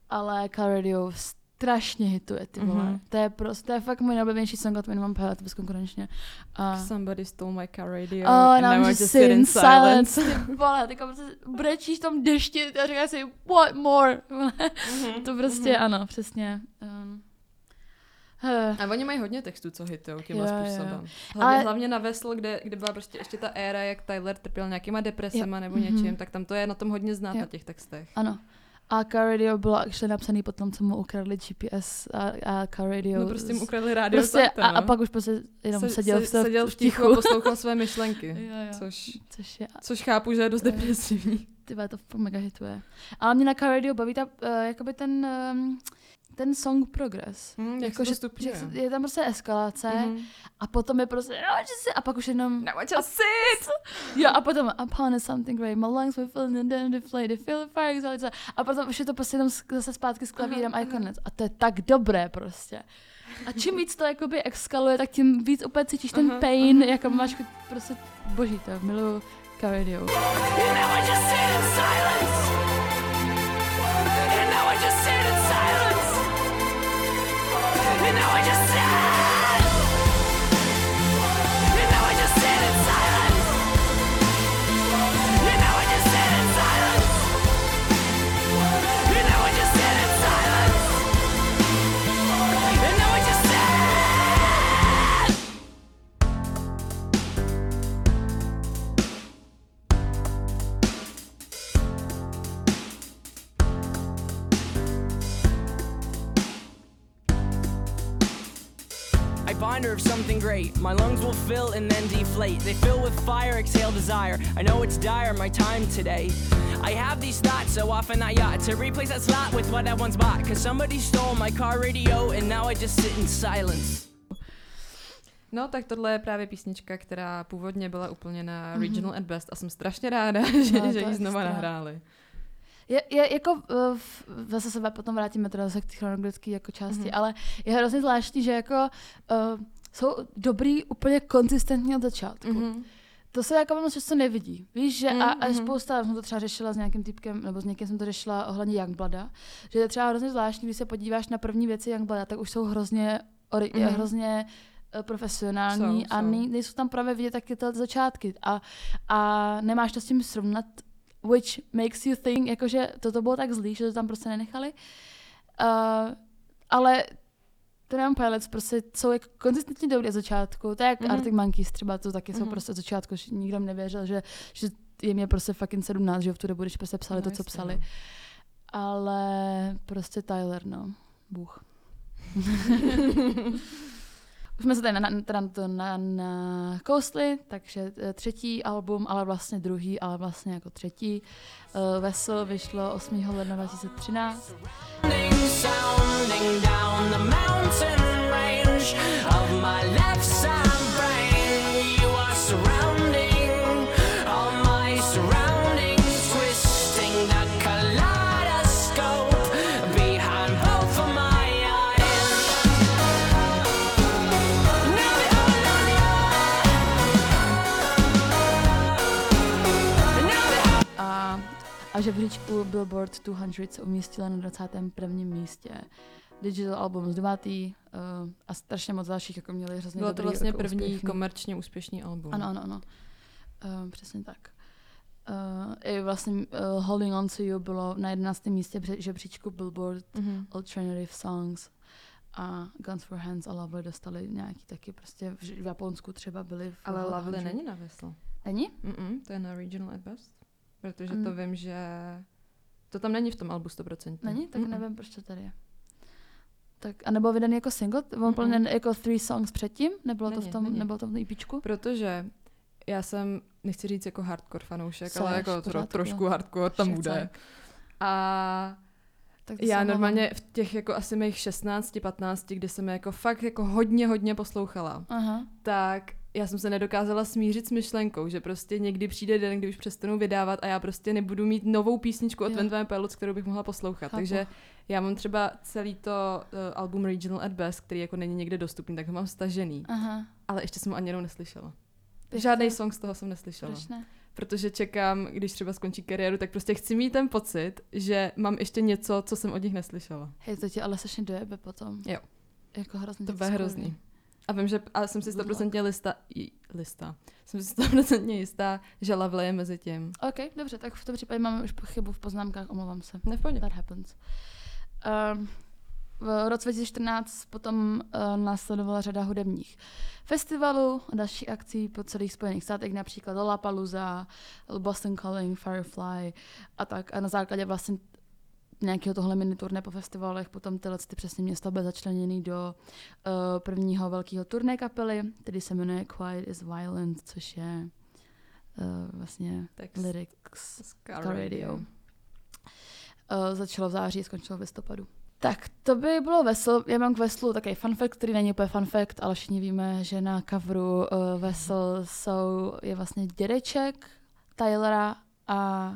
Ale Car Radio strašně hituje, ty vole. Mhm. To je prostě, to je fakt můj nejoblíbenější song od Minimum Pilot bezkonkurenčně. A... Somebody stole my car radio. Oh, and I'm now I just sit sit in silence. silence. Ty vole, ty prostě brečíš v tom dešti a říkáš si, what more? Mhm, to prostě, ano, přesně. Um, A oni mají hodně textů, co hitujou tímhle Jo, jo. způsobem. Hlavně, Ale- hlavně na Vesl, kde, kde byla prostě ještě ta éra, jak Tyler trpěl nějakýma depresema Jo, nebo něčím, tak tam to je na tom hodně znát Jo. na těch textech. ano. A Car Radio bylo actually napsaný potom, co mu ukradli GPS a, a Car Radio. No prostě mu ukradli rádio prostě, Santa, a, a no. pak už prostě jenom Se- seděl, se- v, se, seděl v tichu a poslouchal své myšlenky. Jo, jo. Což, Což je, což chápu, že je dost Jo. depresivní. ty to mega hituje. Ale mě na Car Radio baví ta, uh, jakoby ten, um, ten song progress. Hm, jak Jako, se že, že je tam prostě eskalace Mhm. a potom je prostě, no, si, a pak už jenom, just sit! jo, a potom, upon is something great, my lungs were filling and then deflated, they feel the fire exalted. a potom už je to prostě jenom zase zpátky s klavírem a je konec. A to je tak dobré prostě. A čím víc to jakoby eskaluje, tak tím víc úplně cítíš ten Aha, pain, aha, jako máš prostě boží to, miluju Car Radio. And now I just sit in silence. And now I just I find her of something great. My lungs will fill and then deflate. They fill with fire, exhale desire. I know it's dire, my time today. I have these thoughts so often I ought to replace that slot with what I once bought. Cause somebody stole my car radio and now I just sit in silence. No, tak tohle je právě písnička, která původně byla úplně na Regional at Best a jsem strašně ráda, že, No, že ji znova extra. nahráli. Je, je jako, uh, v- zase se potom vrátíme teda zase k chronologické jako části, Mhm. mm-hmm. ale je hrozně zvláštní, že jako uh, jsou dobrý úplně konzistentně od začátku. Mm-hmm. Mhm. To se jako moc často nevidí. Víš, že a, a Mhm. spousta, jsem to třeba řešila s nějakým typkem, nebo s někým jsem to řešila ohledně Youngblada, že je třeba hrozně zvláštní, když se podíváš na první věci Youngblada, tak už jsou hrozně, ori, Mhm. mm-hmm. hrozně eh, profesionální Jsou, a jsou. nej, nejsou tam právě vidět taky ty začátky a, a nemáš to s tím srovnat, which makes you think, jakože toto bylo tak zlý, že to tam prostě nenechali. Uh, ale Tram Pilots prostě jsou jako konzistentně dobrý od začátku. To je jak Mhm. mm-hmm. Arctic Monkeys třeba, to taky mm-hmm. jsou Mhm. prostě od začátku, že nikdo nevěřil, že, že je mě prostě fucking 17, že v tu dobu, když prostě psali No, to, co psali. no. Ale prostě Tyler, no. Bůh. Jsme se tady na, teda na, to na, na kousli, takže eh, třetí album, ale vlastně druhý, ale vlastně jako třetí. Uh, Vesel vyšlo 8. ledna 2013. Sounding down the mountain žebříčku Billboard 200 se umístila na 21. místě. Digital album z 9. Uh, a strašně moc dalších, jako měli hrozně Bylo to dobrý, vlastně jako první úspěšný. komerčně úspěšný album. Ano, ano, ano. Uh, přesně tak. Uh, I vlastně uh, Holding On to You bylo na 11. místě žebříčku Billboard Mhm. Alternative Songs a Guns for Hands a Lovely dostali nějaký taky prostě v, v Japonsku třeba byli v Ale Lovely 100. není na Veslo. Není? Mm-mm, to je na Regional at Best. Protože Mm. to vím, že to tam není v tom albu 100%. Není? Tak Mm-mm. nevím, proč to tady je. Tak, a nebyl vydaný jako single? On byl nen- jako three songs předtím? Nebylo to v Není, tom, není. nebylo to v EPčku? Protože já jsem, nechci říct jako hardcore fanoušek, Seš, ale jako tro, trošku hardcore tam bude. A Tak já normálně v těch jako asi mých 16, 15, kdy jsem je jako fakt jako hodně, hodně poslouchala, Aha. tak já jsem se nedokázala smířit s myšlenkou, že prostě někdy přijde den, kdy už přestanou vydávat a já prostě nebudu mít novou písničku od One Pilots, kterou bych mohla poslouchat. Chápu. Takže já mám třeba celý to uh, album Regional at Best, který jako není někde dostupný, tak ho mám stažený. Aha. Ale ještě jsem ho ani jednou neslyšela. Žádný chceš- song z toho jsem neslyšela. Proč ne? Protože čekám, když třeba skončí kariéru, tak prostě chci mít ten pocit, že mám ještě něco, co jsem od nich neslyšela. Hej, to tě ale strašně dojebe potom. Jo. Jako hrozně To bude hrozný. A vím, že a jsem si stoprocentně lista, lista. Jsem si stoprocentně jistá, že Lovely je mezi tím. OK, dobře, tak v tom případě máme už chybu v poznámkách, omlouvám se. Ne v. That happens. Um, v roce 2014 potom uh, následovala řada hudebních festivalů a dalších akcí po celých Spojených státech, například Lollapalooza, Boston Calling, Firefly a tak. A na základě vlastně nějakého tohle mini turné po festivalech potom tyhle ty přesně města byly začleněny do uh, prvního velkého turné kapely, který se jmenuje Quiet is Violent, což je uh, vlastně Text. lyrics Scar Star Radio. Uh, začalo v září, skončilo v listopadu. Tak to by bylo Vesel. Já mám k Veslu takový fun fact, který není úplně fun fact, ale všichni víme, že na coveru uh, Vesel jsou, je vlastně dědeček Tylera a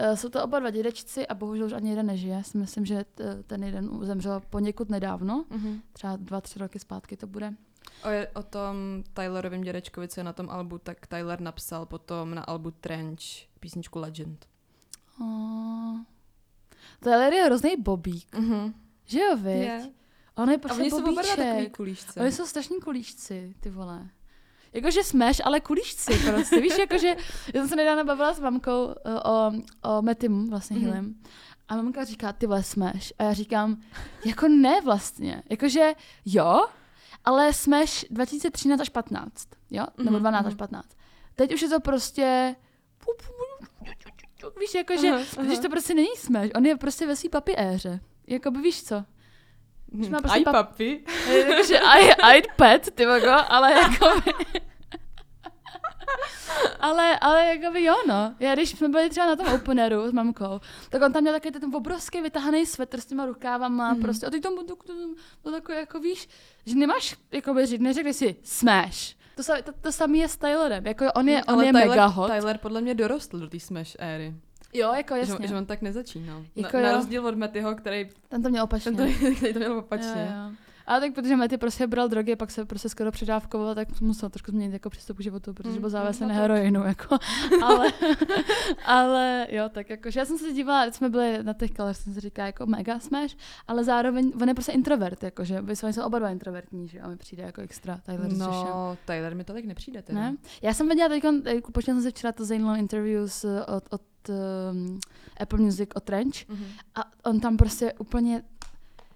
uh, jsou to oba dva dědečci a bohužel už ani jeden nežije. Si myslím, že t- ten jeden zemřel poněkud nedávno, Mhm. třeba dva, tři roky zpátky to bude. O, je, o tom Tylerovém dědečkovi, co je na tom albu, tak Tyler napsal potom na albu Trench písničku Legend. Oh. Tyler je hrozný bobík, Mhm. že jo, viď? Je. On je A prostě oni jsou oba takový. Oni jsou strašní kulíčci, ty vole. Jakože smash, ale kulíčci prostě. Víš, jakože, já jsem se nedávno bavila s mamkou uh, o, o Metimu, vlastně Mhm. mm-hmm. Hillem. A mamka říká, ty vole, smash. A já říkám, jako ne vlastně. Jakože jo, ale smash 2013 až 15, jo? Nebo Mhm, 12 až mhm. 15. Teď už je to prostě... Víš, jakože, když to prostě není smash, on je prostě ve svý papi éře. Jakoby víš co? Mhm. má prostě Aj pap- papi. Jakože I, pet, ty vogo, ale jako ale, ale jakoby jo, no. Já když jsme byli třeba na tom openeru s mamkou, tak on tam měl takový ten obrovský vytahaný svetr s těma rukávama, mm. prostě. A ty tam to, to, to, takový, jako víš, že nemáš, jakoby říct, neřekli si smash. To, to, to samý je s Tylerem, jako on je, on Ale je Tyler, mega hot. Tyler podle mě dorostl do té Smash éry. Jo, jako Že, jasně. že on tak nezačínal. Jako na, na rozdíl od Mattyho, který, Ten to měl opačně. ten to, který to měl opačně. Jo, jo. Ale tak protože Matty prostě bral drogy, pak se prostě skoro předávkoval, tak musel trošku změnit jako přístup k životu, protože byl mm, závislý no na heroinu, jako. ale, ale jo, tak jako, že já jsem se dívala, když jsme byli na těch colors, jsem si říká jako mega smash, ale zároveň on je prostě introvert, jako, že by jsou oba dva introvertní, že a mi přijde jako extra Tyler no. Tyler mi tolik nepřijde teda. Ne? Já jsem viděla teď, počítala jsem si včera to Lone interview s, od, od um, Apple Music o Trench Mhm. a on tam prostě úplně,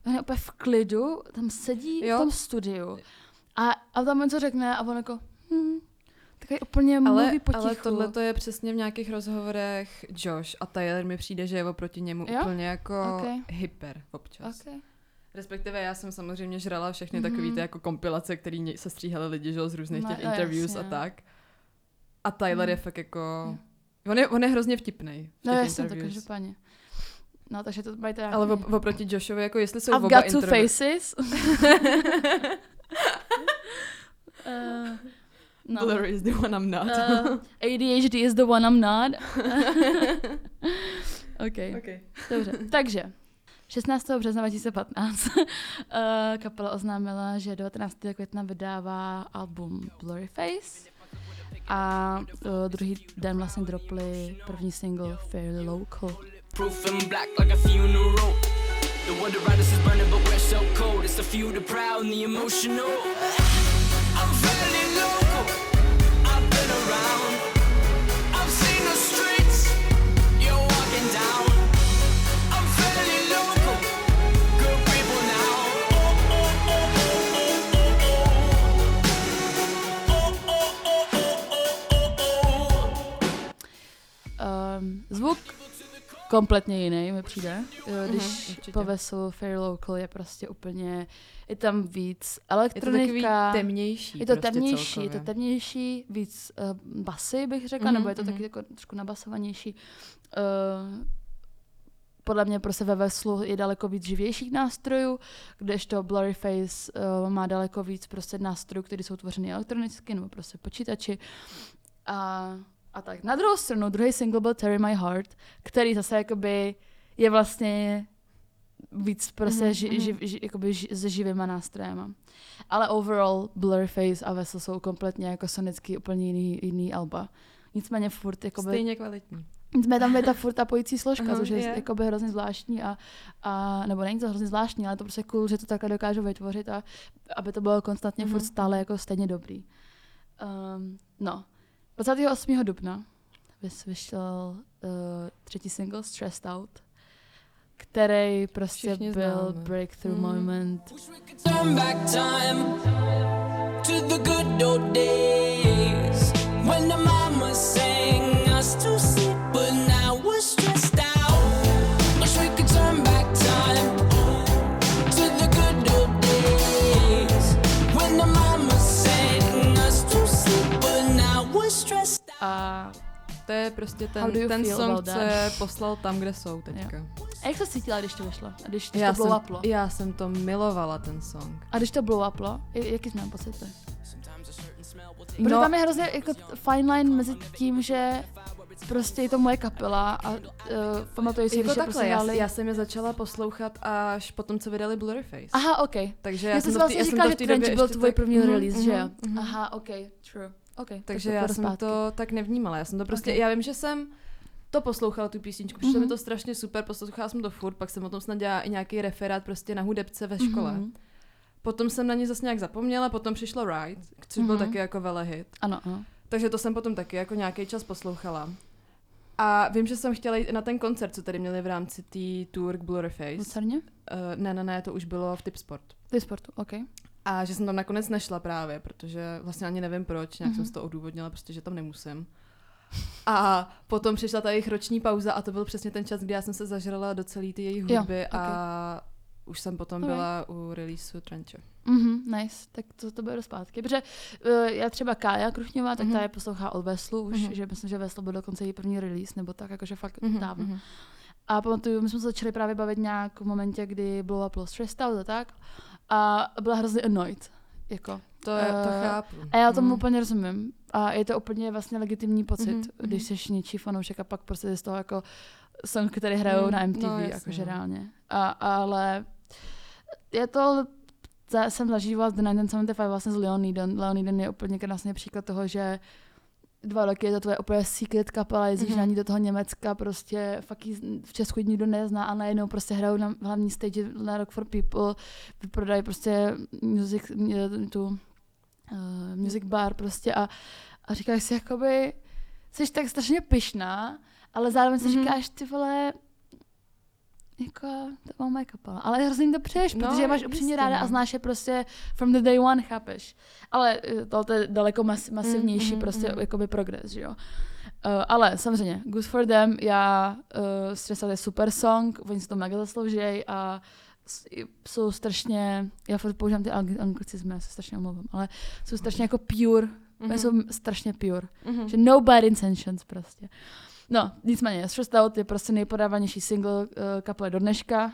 on je úplně v klidu, tam sedí Jo. v tom studiu a, a tam něco řekne a on jako, hm, takový úplně Ale, mluví potichu. ale tohle to je přesně v nějakých rozhovorech Josh a Tyler mi přijde, že je oproti němu Jo? úplně jako Ok. hyper občas. Okay. Respektive já jsem samozřejmě žrala všechny Mhm. mm-hmm. takové ty jako kompilace, které se stříhali lidi že, z různých No, těch no, interviews jasně. a tak. A Tyler Mhm. je fakt jako... On je, on je hrozně vtipný v těch No jasně, to každopádně. No, takže to mají teda... Ale op- oproti Joshovi, jako jestli jsou I've oba got two introvert- faces. uh, no. Blur is the one I'm not. Uh, ADHD is the one I'm not. OK, okay. dobře. Takže, 16. března 2015 uh, kapela oznámila, že 19. května vydává album Blurry Face. A uh, druhý den vlastně dropli první single Fairly Local. Proof in black like a funeral. The around us is burning, but we're so cold. It's the few, the proud, and the emotional. Kompletně jiný mi přijde. Když Mhm, určitě. po Veselu Fair Local je prostě úplně, je tam víc Je to takový elektronika. temnější. Je to prostě temnější, je to celkově. temnější, víc uh, basy bych řekla, Mhm, nebo je to mhm. taky jako trošku nabasovanější. Uh, podle mě prostě ve Veslu je daleko víc živějších nástrojů, kdežto Blurryface uh, má daleko víc prostě nástrojů, které jsou tvořeny elektronicky nebo prostě počítači. A, a tak. Na druhou stranu, druhý single byl Terry My Heart, který zase jakoby je vlastně víc prostě Mhm, ži, mhm. ži, ži, jakoby ži, se živýma nástrojema. Ale overall Blurface a Vessel jsou kompletně jako sonicky úplně jiný, jiný alba. Nicméně furt jakoby, Stejně kvalitní. Nicméně tam je ta furt ta pojící složka, Aha, což je je. jakoby hrozně zvláštní a, a, nebo není to hrozně zvláštní, ale to prostě cool, že to takhle dokážu vytvořit a aby to bylo konstantně Mhm. furt stále jako stejně dobrý. Um, no, 28. dubna vyšel uh, třetí single Stressed Out, který prostě Všichni byl známe. breakthrough Mhm. moment. We A, To je prostě ten, ten feel song, co je poslal tam, kde jsou teďka. a jak se cítila, když to vyšlo? A když, když Já to blow jsem, uplo? já jsem to milovala, ten song. A když to blow uplo, jaký jsi měl will Protože No. tam je hrozně jako fine line mezi tím, že prostě je to moje kapela a uh, pamatuju si, Jako je takhle, prostě já, hráli... já jsem je začala poslouchat až potom, co vydali Blurryface. Aha, ok. Takže Já, já jsem jsem vlastně říkala, že Trench byl tvůj tak- první Mhm, release, že jo? mhm, mhm. Aha, ok, true. Ok, Takže tak já jsem zpátky. to tak nevnímala. Já jsem to prostě, Ok. já vím, že jsem to poslouchala, tu písničku, přišlo Mhm. mi to strašně super, poslouchala jsem to furt, pak jsem o tom snad dělala i nějaký referát prostě na hudebce ve škole. Mhm. Potom jsem na ně zase nějak zapomněla, potom přišlo Ride, což byl Mhm. taky jako velehit. Ano, ano. Takže to jsem potom taky jako nějaký čas poslouchala. A vím, že jsem chtěla jít na ten koncert, co tady měli v rámci té tour k Blurryface. Lucerně? Uh, ne, ne, ne, to už bylo v Tipsport. Ty sportu, ok. A že jsem tam nakonec nešla právě, protože vlastně ani nevím proč, nějak Mhm. jsem si to odůvodnila, prostě, že tam nemusím. A potom přišla ta jejich roční pauza a to byl přesně ten čas, kdy já jsem se zažrala do celé ty jejich Jo, hudby a už jsem potom Ok. byla u releaseu Trenče. Mhm, nice, tak to, to bude zpátky. Protože uh, já třeba Kája Kruchňová, tak Mhm. ta je poslouchá od Veslu už, Mhm. že myslím, že Veslu byl dokonce její první release, nebo tak, jakože fakt Mhm, dávno. mhm. A pamatuju, my jsme se začali právě bavit nějak v momentě, kdy Blow Up bylo stressed out a tak. A byla hrozně annoyed. Jako. To, je, to Eh, chápu. A já tomu Mhm. úplně rozumím. A je to úplně vlastně legitimní pocit, Mhm, když jsi něčí fanoušek a pak prostě je z toho jako song, který hrajou Mhm, na MTV, no, jakože no. reálně. A, ale je to, jsem zažívala The 1975 vlastně s Leonidem. Leoniden je úplně krásný příklad toho, že dva roky je to tvoje úplně secret kapela, jezdíš Mhm. na ní do toho Německa, prostě fakt jí v Česku nikdo nezná a najednou prostě hrajou na hlavní stage na Rock for People, vyprodají prostě music, tu uh, music bar prostě a, a říkáš si jakoby, jsi tak strašně pyšná, ale zároveň si Mhm. říkáš, ty vole, jako, to má moje kapela. Ale hrozně to přeješ, No, protože je máš upřímně ráda a no. znáš je prostě from the day one, chápeš? Ale eh, to je daleko mas, masivnější mhm, prostě mhm. jakoby progres, že jo? Uh, ale samozřejmě, Good for them, já uh, Stressat je super song, oni si to mega zaslouží a jsou strašně, já furt používám ty ang- anglicizmy, já se strašně omlouvám, ale jsou strašně jako pure, Mhm. oni jsou strašně pure, Mhm. že no bad intentions prostě. No, nicméně, Stressed Out je prostě nejpodávanější single uh, kapely do dneška. Uh,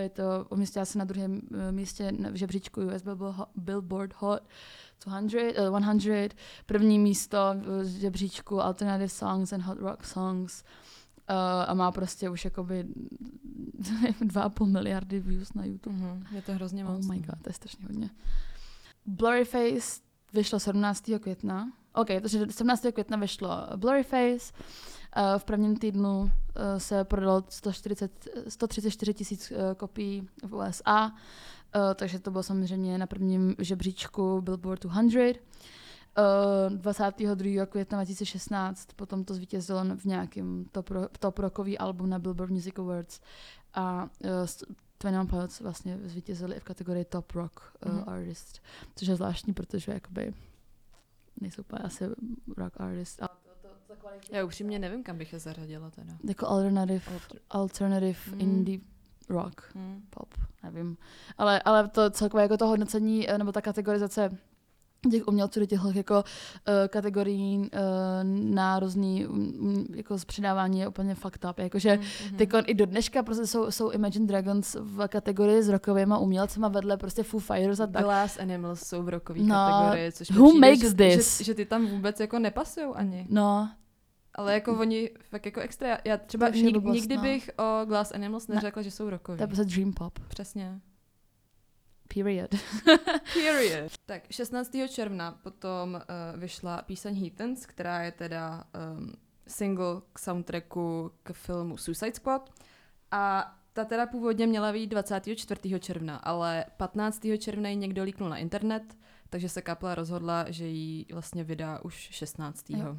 je to, umístila se na druhém uh, místě v žebříčku US Billboard Hot, Billboard Hot 200, uh, 100. První místo v žebříčku Alternative Songs and Hot Rock Songs. Uh, a má prostě už jakoby 2,5 miliardy views na YouTube. Mhm. Je to hrozně moc. Oh my god, to je strašně hodně. Blurryface vyšlo 17. května. OK, takže 17. května vyšlo Blurryface. Uh, v prvním týdnu uh, se prodalo 140, 134 tisíc uh, kopií v USA, takže to bylo samozřejmě na prvním žebříčku Billboard 200. Uh, 22. května 2016 potom to zvítězilo v nějakém top, ro- top rockový album na Billboard Music Awards a Twenty One Pilots vlastně zvítězili i v kategorii Top Rock uh, Mhm. Artist, což je zvláštní, protože jakoby nejsou úplně asi rock artist, ale kvalitě, Já upřímně nevím, kam bych je zařadila teda. jako alternative, Alter- alternative Mhm. indie rock Hmm. pop, nevím. Ale, ale to celkově jako to hodnocení, eh, nebo ta kategorizace těch umělců do těchto jako uh, kategorií uh, na různý um, jako přidávání je úplně fucked up. Jakože Mhm. Teď i do dneška prostě jsou, jsou Imagine Dragons v kategorii s rokovými umělcema vedle prostě Foo Fighters a tak. Glass Animals jsou v rockové No, kategorii, což who přijde, makes že, this? Že, že, ty tam vůbec jako nepasují ani. No, Ale jako oni fakt jako extra. Já- třeba nik, blbost, nikdy no. bych o Glass Animals Ne. neřekla, že jsou rockoví. to je prostě dream pop. Přesně. Period. Period. Tak 16. června potom uh, vyšla píseň Heathens, která je teda um, single k soundtracku k filmu Suicide Squad. A ta teda původně měla být 24. června, ale 15. června ji někdo líknul na internet, takže se kapela rozhodla, že ji vlastně vydá už 16. Jo.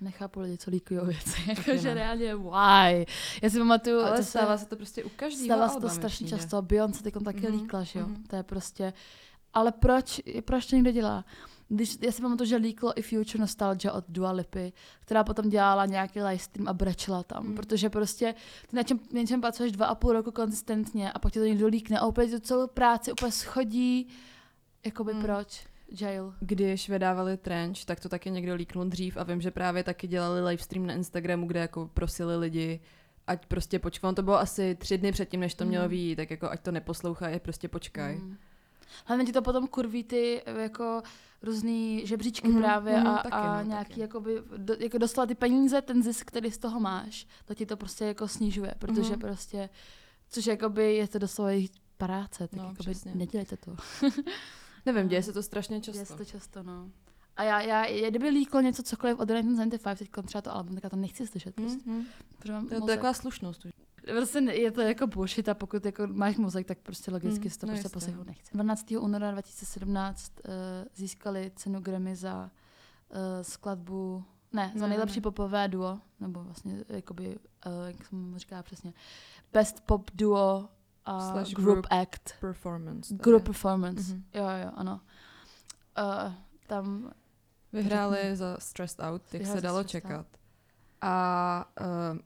Nechápu lidi, co líkují věci. Jakože reálně why? Já si pamatuju, Ale to stává se, to prostě u každého stává se to strašně přijde. často. Beyoncé teď taky Mhm, líkla, že jo? mhm. To je prostě... Ale proč, proč to někdo dělá? Když, já si pamatuju, že líklo i Future Nostalgia od Dua Lipy, která potom dělala nějaký livestream a brečela tam, Mm. protože prostě ty na čem, něčem pracuješ dva a půl roku konzistentně a pak ti to někdo líkne a úplně tu celou práci úplně schodí. Jakoby Mm. proč? Jail. Když vydávali Trench, tak to taky někdo líknul dřív a vím, že právě taky dělali livestream na Instagramu, kde jako prosili lidi, ať prostě počkej. On to bylo asi tři dny předtím, než to mělo Mhm. výjít, tak jako ať to neposlouchají, prostě počkaj. Mm. Hlavně ti to potom kurví ty eh, jako různý žebříčky Mhm, právě mhm, a, taky, a no, nějaký taky. jakoby, do, jako dostala ty peníze, ten zisk, který z toho máš, to ti to prostě jako snižuje, protože Mhm. prostě, což jakoby je to doslova jejich práce, tak No, jakoby přesně. nedělejte to. Nevím, No. děje se to strašně Děje často. se to často, no. A já, já, já kdyby líklo něco cokoliv od 1975, teď třeba to album, tak já to nechci slyšet. Prostě, Mm, mm. protože To je to mozek. taková slušnost. už. Prostě je to jako bullshit a pokud jako máš mozek, tak prostě logicky Mm, si to no prostě poslechnout no. nechce. 12. února 2017 uh, získali cenu Grammy za uh, skladbu, ne, za Ne, nejlepší ne. popové duo, nebo vlastně jakoby, uh, jak se mu říká přesně, best pop duo a Slash group, group. act. Performance. Group je. performance. Mhm. Jo, jo, ano. Uh, tam Vyhráli za Stressed Out, jak Vyhráli se dalo Stressed Out. čekat. A uh,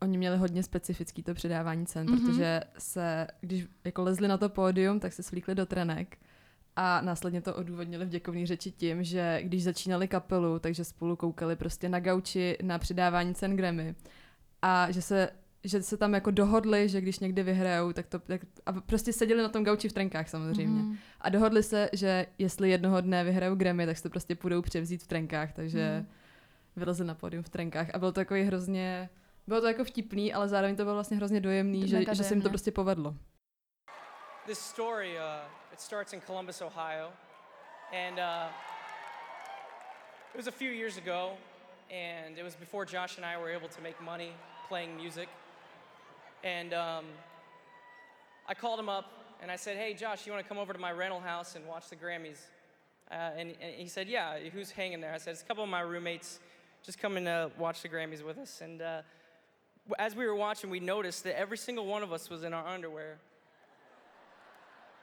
oni měli hodně specifický to předávání cen, Mhm. mm-hmm. protože se, když jako lezli na to pódium, tak se svlíkli do trenek a následně to odůvodnili v děkovné řeči tím, že když začínali kapelu, takže spolu koukali prostě na gauči na předávání cen Grammy a že se že se tam jako dohodli, že když někdy vyhrajou, tak to tak, a prostě seděli na tom gauči v trenkách samozřejmě. Mhm. A dohodli se, že jestli jednoho dne vyhrajou Grammy, tak se to prostě půjdou převzít v trenkách, takže Mhm. vylezli na pódium v trenkách a bylo to takový hrozně, bylo to jako vtipný, ale zároveň to bylo vlastně hrozně dojemný, že, že se jim to prostě povedlo. This story, uh, it starts in Columbus, Ohio, and uh, it was a few years ago, and it was before Josh and I were able to make money playing music. And um, I called him up and I said, "Hey, Josh, you want to come over to my rental house and watch the Grammys?" Uh, and, and he said, "Yeah, who's hanging there?" I said, "It's a couple of my roommates, just coming to watch the Grammys with us." And uh, as we were watching, we noticed that every single one of us was in our underwear.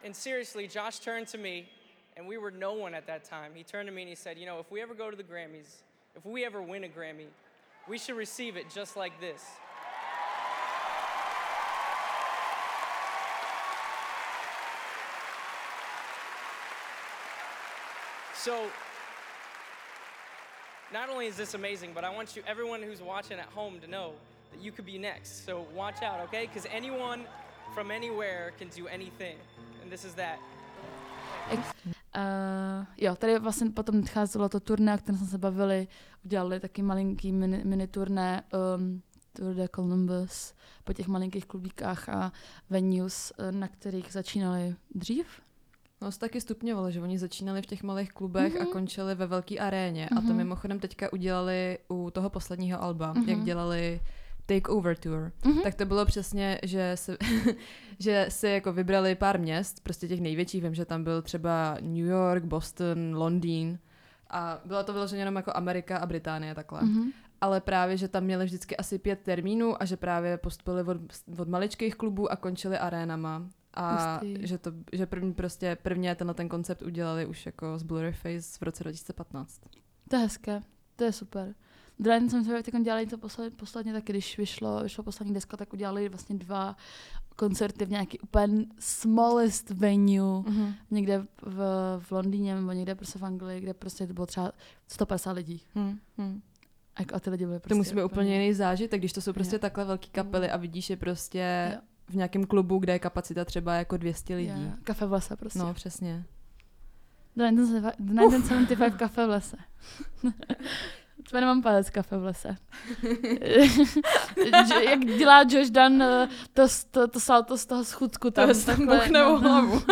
And seriously, Josh turned to me, and we were no one at that time. He turned to me and he said, You know, if we ever go to the Grammys, if we ever win a Grammy, we should receive it just like this. So, not only is this amazing, but I want you, everyone who's watching at home, to know that you could be next. So watch out, okay? Because anyone from anywhere can do anything, and this is that. Uh, jo, tady vlastně potom nadcházelo to turné, o kterém jsme se bavili. Udělali taky malinký mini, mini turné um, Tour de Columbus po těch malinkých klubíkách a venues, eh, na kterých začínali dřív. No, se taky stupňovalo, že oni začínali v těch malých klubech mm-hmm. a končili ve velké aréně. Mm-hmm. A to Mhm. mimochodem teďka udělali u toho posledního alba, Mhm. mm-hmm. jak dělali Takeover Tour. Mhm. Tak to bylo přesně, že se, že si jako vybrali pár měst, prostě těch největších, vím, že tam byl třeba New York, Boston, Londýn a bylo to vyloženě jenom jako Amerika a Británie takhle. Mm-hmm. Mhm. Ale právě, že tam měli vždycky asi pět termínů a že právě postupovali od, od maličkých klubů a končili arénama. A že, to, že první prostě prvně tenhle ten koncept udělali už jako z Blurry Face v roce 2015. To je hezké, to je super. Druhý jsem se teď dělali to posledně, posledně taky, když vyšlo, vyšlo poslední deska, tak udělali vlastně dva koncerty v nějaký úplně smallest venue, Mm-hmm. někde v, v Londýně nebo někde prostě v Anglii, kde prostě to bylo třeba 150 lidí. Hmm, hmm. A, jako, a ty lidi byly prostě To musí být úplně jiný zážitek, když to jsou prostě Jo. takhle velký kapely a vidíš je prostě Jo. V nějakém klubu, kde je kapacita třeba jako 200 lidí. Je, kafe v lese prostě. No, přesně. The 1975 The 1975 kafe v lese. To nemám palec kafe v lese. Jak dělá Josh Dan eh, to, to, to salto z toho schůdku tam. To tam takhle, buchne o no. hlavu.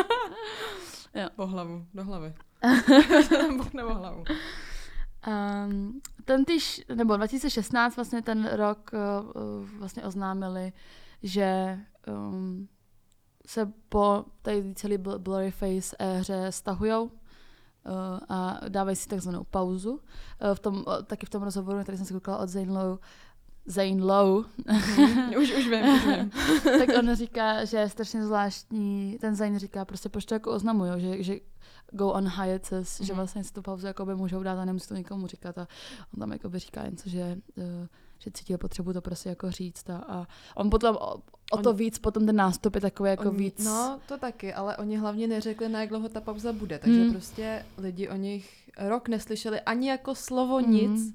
Jo. Po hlavu, do hlavy. tam buchne o hlavu. Um, ten týž, nebo 2016 vlastně ten rok uh, vlastně oznámili, že um, se po tady celý Bl- Blurry Face éře stahujou uh, a dávají si takzvanou pauzu. Uh, v tom, taky v tom rozhovoru, který jsem se koukala od Zane Lowe, Zane Lowe, už, už vím, už vím. tak on říká, že je strašně zvláštní, ten Zane říká prostě, proč to jako oznamujou, že, že go on hiatus, mm-hmm. že Mhm. vlastně si tu pauzu jakoby můžou dát a nemusí to nikomu říkat a on tam jakoby říká něco, že, uh, že cítil potřebu to prostě jako říct a, a on potom o, o to On- víc, potom ten nástup je takový jako oni, víc. No, to taky, ale oni hlavně neřekli, na jak dlouho ta pauza bude, takže Hmm. prostě lidi o nich rok neslyšeli ani jako slovo Mhm. nic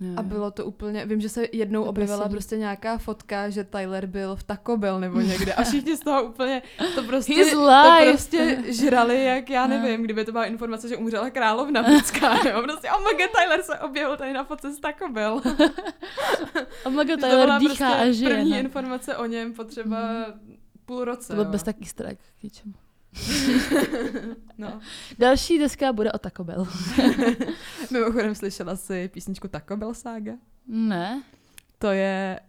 Jo, a bylo to úplně, vím, že se jednou To objevila sedí. prostě nějaká fotka, že Tyler byl v Taco Bell nebo někde a všichni z toho úplně, to prostě, He's to live. prostě žrali, jak já No. nevím, kdyby to byla informace, že umřela královna britská, nebo prostě, oh my god, Tyler se objevil tady na fotce z Taco Bell. Oh my god, Že to Tyler byla dýchá prostě a žije. první no. informace o něm potřeba půl roce. To byl bez taký strike k. No. Další deska bude o Taco Bell. Mimochodem slyšela si písničku Taco Bell Saga? ne? To je,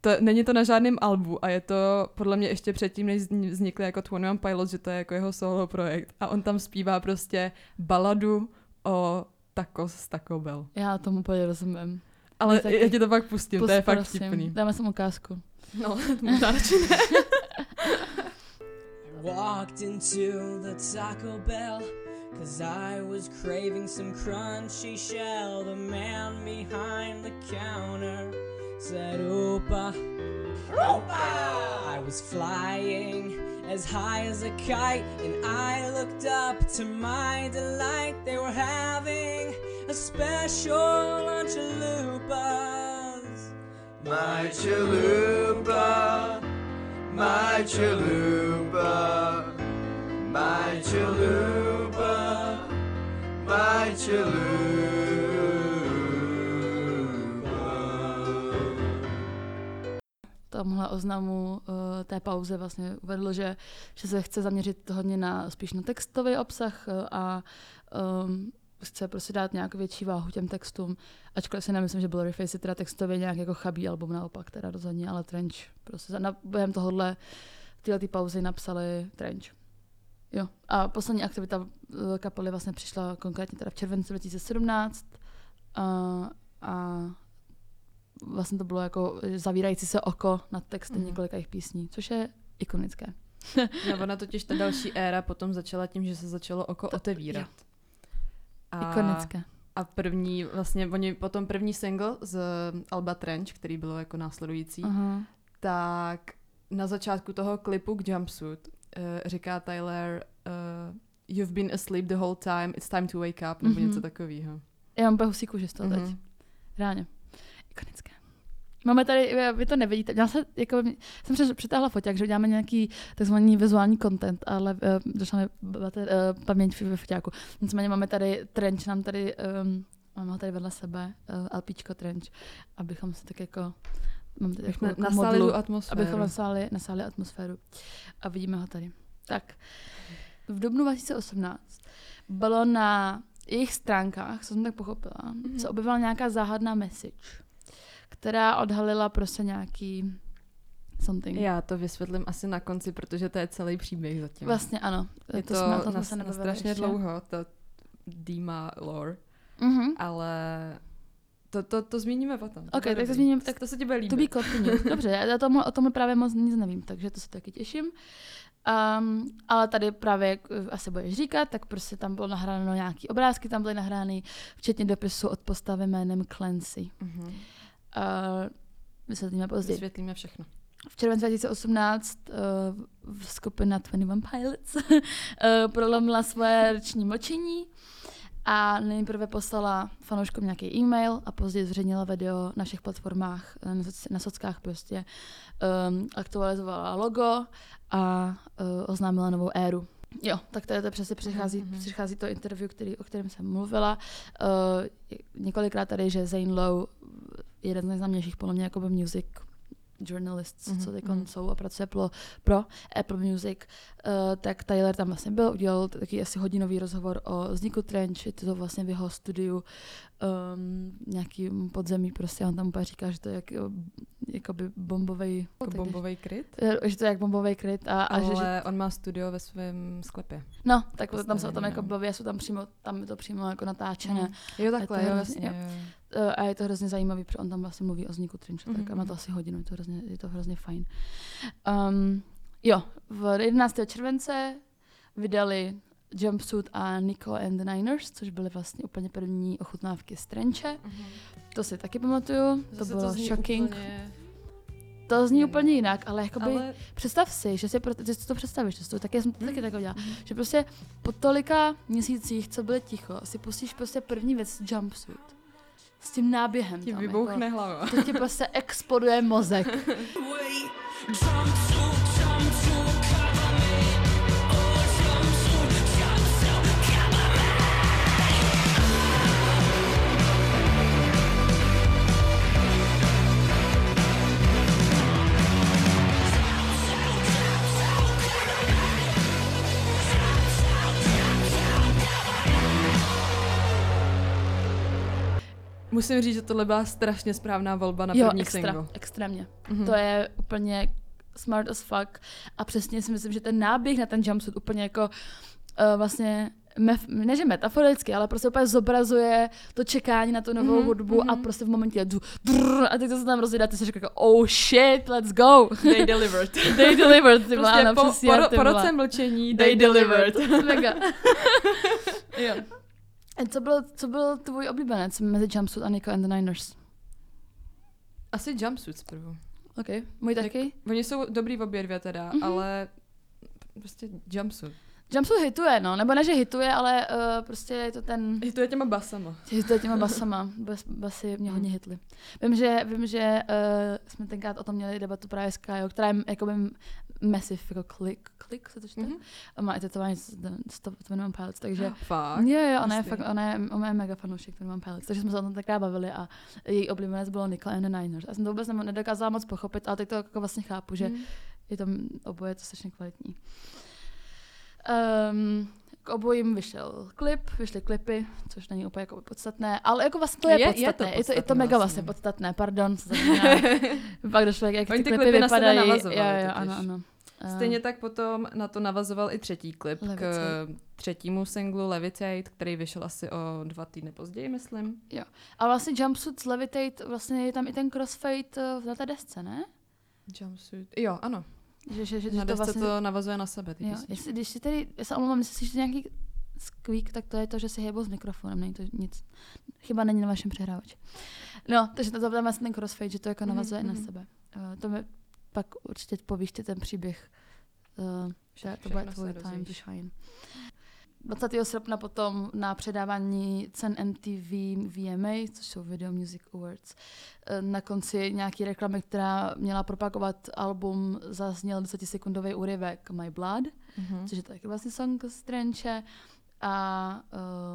to, není to na žádném albu a je to podle mě ještě předtím, než zni- vznikl jako 21 Pilots, že to je jako jeho solo projekt. A on tam zpívá prostě baladu o tacos z Taco Bell. Já tomu úplně rozumím. Ale já ti to pak pustím, to Pust, je fakt prosím. vtipný. Dáme sem ukázku. No, možná radši ne. Walked into the Taco Bell Cause I was craving some crunchy shell. The man behind the counter said Oopa Oopa I was flying as high as a kite And I looked up to my delight. They were having a special lunch of loopas My chalupa, my chalupa, my chalupa, my chalupa. tomhle oznamu uh, té pauze vlastně uvedl, že, že se chce zaměřit hodně na spíš na textový obsah uh, a um, chce prostě dát nějak větší váhu těm textům, ačkoliv si nemyslím, že Blurry Face je teda textově nějak jako chabý album naopak, teda rozhodně, ale Trench prostě za, na, během tohohle tyhle ty pauzy napsali Trench. Jo. A poslední aktivita eh, kapely vlastně přišla konkrétně teda v červenci 2017 a, a vlastně to bylo jako zavírající se oko nad textem Mhm. mm. několika jejich písní, což je ikonické. No, ona totiž ta další éra potom začala tím, že se začalo oko To- otevírat. A, Ikonické. a první, vlastně oni potom první single z Alba Trench, který bylo jako následující, Aha. tak na začátku toho klipu k Jumpsuit uh, říká Tyler uh, You've been asleep the whole time, it's time to wake up, nebo Mhm. něco takového. Já mám úplně husí kůži z toho teď. Mhm. Reálně. Máme tady, vy to nevidíte, já se, jako, jsem přitáhla foťák, že děláme nějaký takzvaný vizuální content, ale uh, došla mi uh, paměť ve foťáku. Nicméně máme tady trench, nám tady, um, máme ho tady vedle sebe, uh, LPčko trench, abychom se tak jako, máme tady jako, jako nasáli modlu, atmosféru. abychom nasáli, nasáli atmosféru. A vidíme ho tady. Tak. v dubnu 2018 bylo na jejich stránkách, co jsem tak pochopila, Mhm. mm-hmm. se objevila nějaká záhadná message, která odhalila prostě nějaký something. Já to vysvětlím asi na konci, protože to je celý příběh zatím. Vlastně ano. je to, to, jsme, to na, se na strašně ještě. dlouho, to Dima lore, Mhm. ale to, to, to zmíníme potom. Ok, bude tak to zmíním, tak to se ti bude líbit. To be continued. Dobře, já tomu, o tom právě moc nic nevím, takže to se taky těším. Um, ale tady právě, jak eh, asi budeš říkat, tak prostě tam bylo nahráno nějaký obrázky, tam byly nahrány, včetně dopisu od postavy jménem Clancy. Mhm. Uh, vysvětlíme později. Vysvětlíme všechno. V červenci 2018 uh, skupina 21 Pilots uh, prolomila svoje roční mlčení a nejprve poslala fanouškům nějaký e-mail a později zveřejnila video na všech platformách, eh, na, soc- na sockách prostě. Um, aktualizovala logo a uh, oznámila novou éru. Jo, tak je to přesně přichází, Mhm. přichází to interview, který, o kterém jsem mluvila. Uh, několikrát tady, že Zane Lowe, jeden z nejznámějších podle mě jako music journalists, Mhm, co teď mhm. jsou a pracuje pro, pro Apple Music, uh, tak Tyler tam vlastně byl, udělal taky asi hodinový rozhovor o vzniku Trench, je to vlastně v jeho studiu um, nějaký podzemí, prostě on tam úplně říká, že to je jak, jakoby bombový, Jako bombový kryt? že to je jak bombový kryt a, a Ale že, že, on má studio ve svém sklepě. no, tak tam se o tom jako no. baví, jsou tam přímo, tam je to přímo jako natáčené. Mhm. Jo, takhle, to jo, hrozně- jasně. jo. Uh, a je to hrozně zajímavý, protože on tam vlastně mluví o vzniku Trinche, mm-hmm. tak a má to Mhm. asi hodinu, je to hrozně, je to hrozně fajn. Um, jo, v 11. července vydali Jumpsuit a Nico and the Niners, což byly vlastně úplně první ochutnávky z Trenče. To si taky pamatuju, to Zase bylo zní shocking. Úplně... To zní jinak. úplně jinak, ale jakoby Ale představ si, že si, pro, že si to představíš, že to taky, jsem to Mhm. taky tak udělala, že prostě po tolika měsících, co byly ticho, si pustíš prostě první věc Jumpsuit. S tím náběhem ti tam, vybouchne hlava. Jako, to ti prostě exploduje mozek. Musím říct, že tohle byla strašně správná volba na jo, první extra, single. extrémně. Mhm. To je úplně smart as fuck a přesně si myslím, že ten náběh na ten jumpsuit úplně jako uh, vlastně mef, ne že metaforicky, ale prostě úplně zobrazuje to čekání na tu novou Mhm, hudbu a mhm. prostě v momentě jdu, drrr, a teď to se tam rozjedá, ty si říká jako oh shit, let's go. They delivered. They delivered, ty prostě po, přesně, po, po roce mlčení They they, delivered. Mega. jo. A co byl, co byl tvůj oblíbenec mezi Jumpsuit a Nico and the Niners? Asi jumpsuits prvu. OK, můj taky. Oni jsou dobrý v obě dvě teda, Mhm. ale prostě jumpsuit. Jumpsuit hituje, no, nebo ne, že hituje, ale uh, prostě je to ten, Je to je těma basama. hituje těma basama, Bas, basy mě hodně hitly. Vím, že, vím, že uh, jsme tenkrát o tom měli debatu právě s Kajou, která je jakoby massive, jako klik, klik se to čte? Mhm. Mm-hmm. Má i tetování to Twin Pilots, takže Fakt. Jo, jo, ona je fakt, ona je, ona je mega fanoušek Twin Pilots, takže jsme se o tom takrát bavili a její oblíbenec bylo Nicole and the Niners. Já jsem to vůbec nedokázala moc pochopit, ale teď to jako vlastně chápu, že Mhm. je to oboje to strašně kvalitní. Um, k obojím vyšel klip, vyšly klipy, což není úplně jako podstatné, ale jako vlastně to je, Je- je to podstatné. Je, to, je to podstatné mega vlastně. vlastně podstatné, pardon, co. Pak došlo, jak Oni ty ty klipy, klipy na sebe vypadají. jo, jo, ano, ano. Eh, Stejně tak potom na to navazoval i třetí klip k Levitate. třetímu singlu Levitate, který vyšel asi o dva týdny později, myslím. A vlastně Jumpsuit Levitate, vlastně je tam i ten crossfade eh, na té desce, ne? Jumpsuit. Jo, ano. Že, že, že, Na že to vlastně... to navazuje na sebe. Ty Jo, jestli, když si tedy, já se omlouvám, jestli slyšíte nějaký squeak, tak to je to, že si hejbou s mikrofonem, není to nic. Chyba není na vašem přehrávači. No, takže to tam vlastně ten crossfade, že to jako Mhm, navazuje mm-hmm. na mhm. sebe. Uh, to mi pak určitě povíš ty ten příběh, uh, že to bude tvůj time to shine. 20. srpna potom na předávání cen MTV VMA, což jsou Video Music Awards, eh, na konci nějaký reklamy, která měla propagovat album, zazněl 10-sekundový úryvek My Blood, Mhm. což je taky vlastně song z Trenče a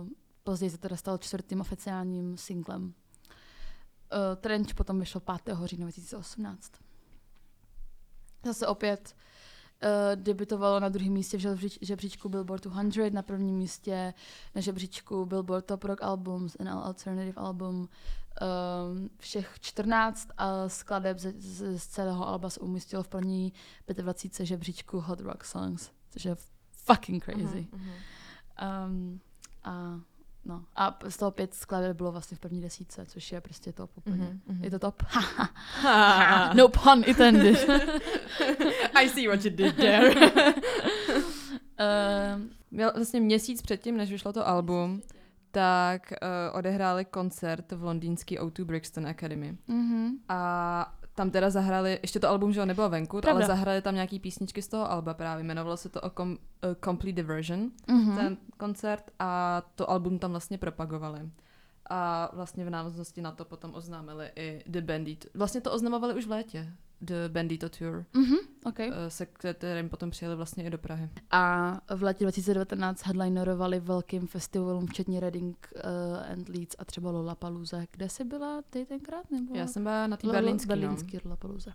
uh, později se teda stal čtvrtým oficiálním singlem. Uh, Trench potom vyšel 5. října 2018. Zase opět debutovalo na druhém místě v žebříč- žebříčku Billboard 200, na prvním místě na žebříčku Billboard Top Rock Albums and Alternative Album. Um, všech 14 a skladeb z, z, z celého alba se umístilo v první 25 žebříčku Hot Rock Songs, což je fucking crazy. Mhm, Um, a, no. a z toho pět skladeb bylo vlastně v první desítce, což je prostě top úplně. Mhm, mhm. Je to top? no pun intended. I see what you did there. um, Měl vlastně měsíc předtím, než vyšlo to album, tak uh, odehráli koncert v londýnský O2 Brixton Academy. mhm. A tam teda zahrali, ještě to album, že jo, nebylo venku, Pravda. ale zahrali tam nějaký písničky z toho alba právě. Jmenovalo se to o com, uh, Complete Diversion, Mhm. ten koncert a to album tam vlastně propagovali. A vlastně v návaznosti na to potom oznámili i The Bandit. Vlastně to oznamovali už v létě. The Bandito Tour, Mhm, okay. eh, se kterým potom přijeli vlastně i do Prahy. A v letě 2019 headlinerovali velkým festivalům, včetně Reading uh, and Leeds a třeba Lollapalooza. Kde jsi byla ty tenkrát? Nebo? Já jsem byla na té Lo- berlínský, berlínský Lollapalooza.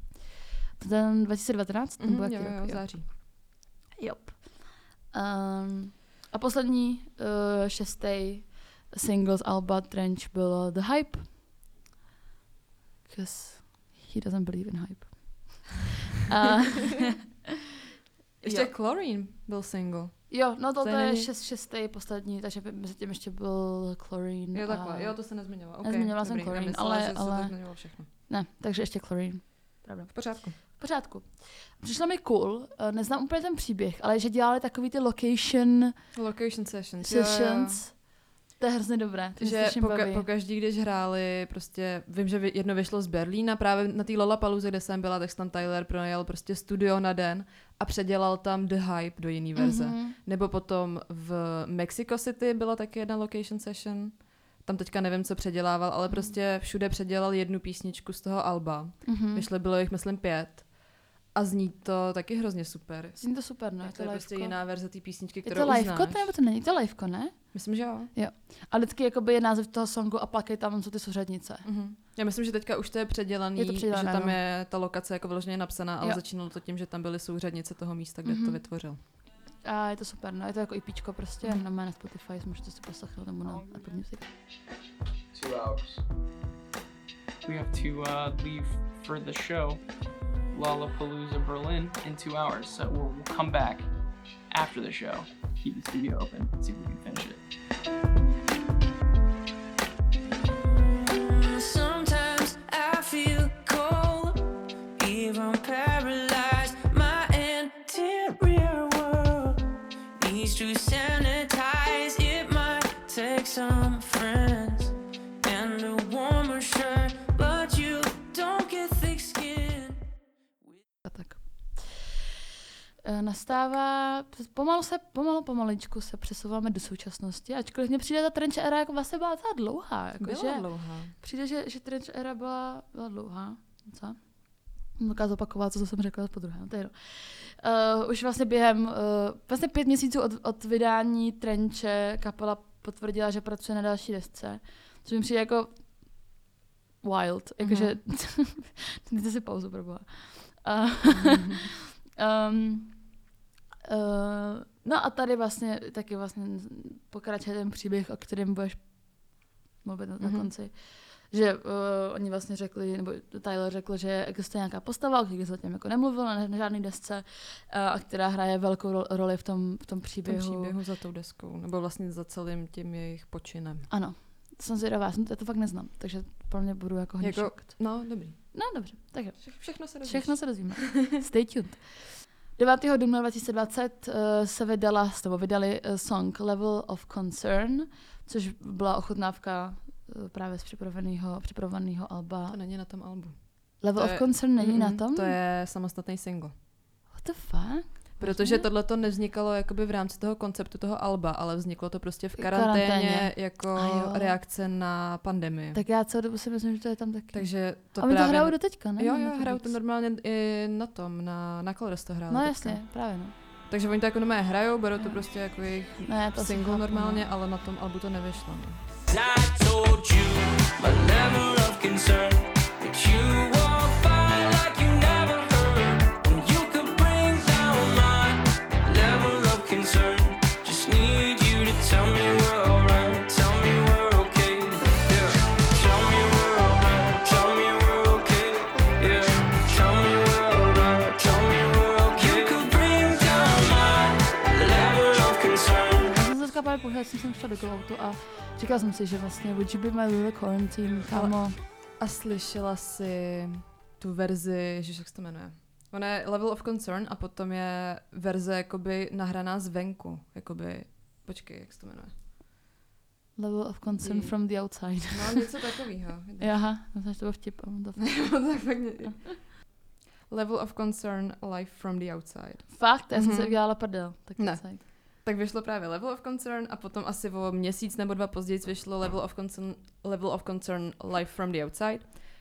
Ten 2019? no. Nebo Mhm, jaký jo, rok? jo, Jo. září. Yep. Um, a poslední uh, šestý single z Alba Trench byl The Hype. Because he doesn't believe in hype. A, Ještě jo. Chlorine byl single. jo, no to, To je šest, šestý poslední, takže by- mezi tím ještě byl Chlorine. Jo, takhle. a... Jo, to se nezmiňovala. Okay, Nezmiňovala jsem Chlorine, ale- ale- to všechno. Ne, takže ještě Chlorine. Pravda. V pořádku. V pořádku. Přišlo mi cool, eh, neznám úplně ten příběh, ale že dělali takový ty location Location sessions. jo, jo, jo. To je hrozně dobré. To že poka- baví. pokaždý, když hráli, prostě vím, že jedno vyšlo z Berlína, právě na té Lollapalooze, kde jsem byla, tak tam Tyler pronajal prostě studio na den a předělal tam The Hype do jiný verze. Mhm. Nebo potom v Mexico City byla taky jedna location session. Tam teďka nevím, co předělával, ale prostě všude předělal jednu písničku z toho alba. Mhm. Vyšly bylo jich, myslím, pět. A zní to taky hrozně super. Zní to super, no. Je to je prostě liveko. jiná verze té písničky, Je kterou to už liveko, znáš. nebo to není? To je liveko, ne? Myslím, že jo. A vždycky jakoby je název toho songu a pak je tam jsou ty souřadnice. Mhm. Já myslím, že teďka už to je předělaný, Je to předělané, že tam no. je ta lokace jako vyloženě napsaná, ale Jo. začínalo to tím, že tam byly souřadnice toho místa, kde Mhm. to vytvořil. A je to super, no. Je to jako IPčko prostě, mm. na mé na Spotify, můžete si poslechnout nebo na Apple Music. Two hours. We have to uh, leave for the show, Lollapalooza Berlin, in two hours. So we'll, we'll come back after the show, keep the studio open, see if we can finish it. Sometimes I feel cold, even paralyzed. My interior world needs to sanitize. It might take some Nastává, pomalu se, pomalu, pomaličku se přesouváme do současnosti, ačkoliv mně přijde ta trench era jako vlastně byla docela dlouhá. Jako Byla že, dlouhá. Přijde, že, že trench era byla, byla dlouhá. Co? Můžu zopakovat, co jsem řekla po druhé. No, to je jedno. uh, už vlastně během, uh, vlastně pět měsíců od, od vydání Trenče kapela potvrdila, že pracuje na další desce. Což mi přijde jako wild. Jakože, dejte si pauzu, pro boha. Uh, um, uh, no a tady vlastně taky vlastně pokračuje ten příběh, o kterém budeš mluvit na, na Mhm. konci. Že uh, oni vlastně řekli, nebo Tyler řekl, že existuje nějaká postava, o které zatím jako nemluvil na, na žádné desce, uh, a která hraje velkou ro- roli v tom, v tom V tom příběhu. příběhu za tou deskou, nebo vlastně za celým tím jejich počinem. Ano, jsem zvědavá, jsem to, já to fakt neznám, takže pro mě budu jako hodně Jako-. No, dobrý. No dobře, tak jo. Vše- Všechno se dozvíš. Všechno se dozvíme. Stay tuned. 9. dubna 2020 uh, se vydala, nebo vydali uh, song Level of Concern, což byla ochutnávka uh, právě z připraveného, připraveného alba. To není na tom albu. Level to of je- Concern není na Mm, tom? To je samostatný single. What the fuck? Protože Vážně? tohle to nevznikalo jakoby v rámci toho konceptu toho alba, ale vzniklo to prostě v karanténě, karanténě. jako reakce na pandemii. Tak já celou dobu si myslím, že to je tam taky. Takže to a my právě... to hrajou do teďka, ne? Jo, jo, hrajou to normálně i na tom, na, na Colors to hráli No teďka. jasně, právě no. Takže oni to jako normálně hrajou, berou to prostě jako jejich No, to single chápu, normálně, no. ale na tom albu to nevyšlo. No. I told you my level of concern that you pohled jsem sem šla do Gloutu a říkala jsem si, že vlastně Would you be my little quarantine, kámo. A slyšela jsi tu verzi, že jak se to jmenuje? Ona je Level of Concern a potom je verze jakoby nahraná zvenku. Jakoby, počkej, jak se to jmenuje? Level of concern Je- from the outside. No, něco takového. Aha, že to byl vtip. ne- Level of Concern Life from the Outside. Fakt, já jsem Mhm. si udělala prdel. Tak Ne. outside. Tak vyšlo právě Level of Concern a potom asi o měsíc nebo dva později vyšlo Level of Concern, Level of Concern Life from the Outside,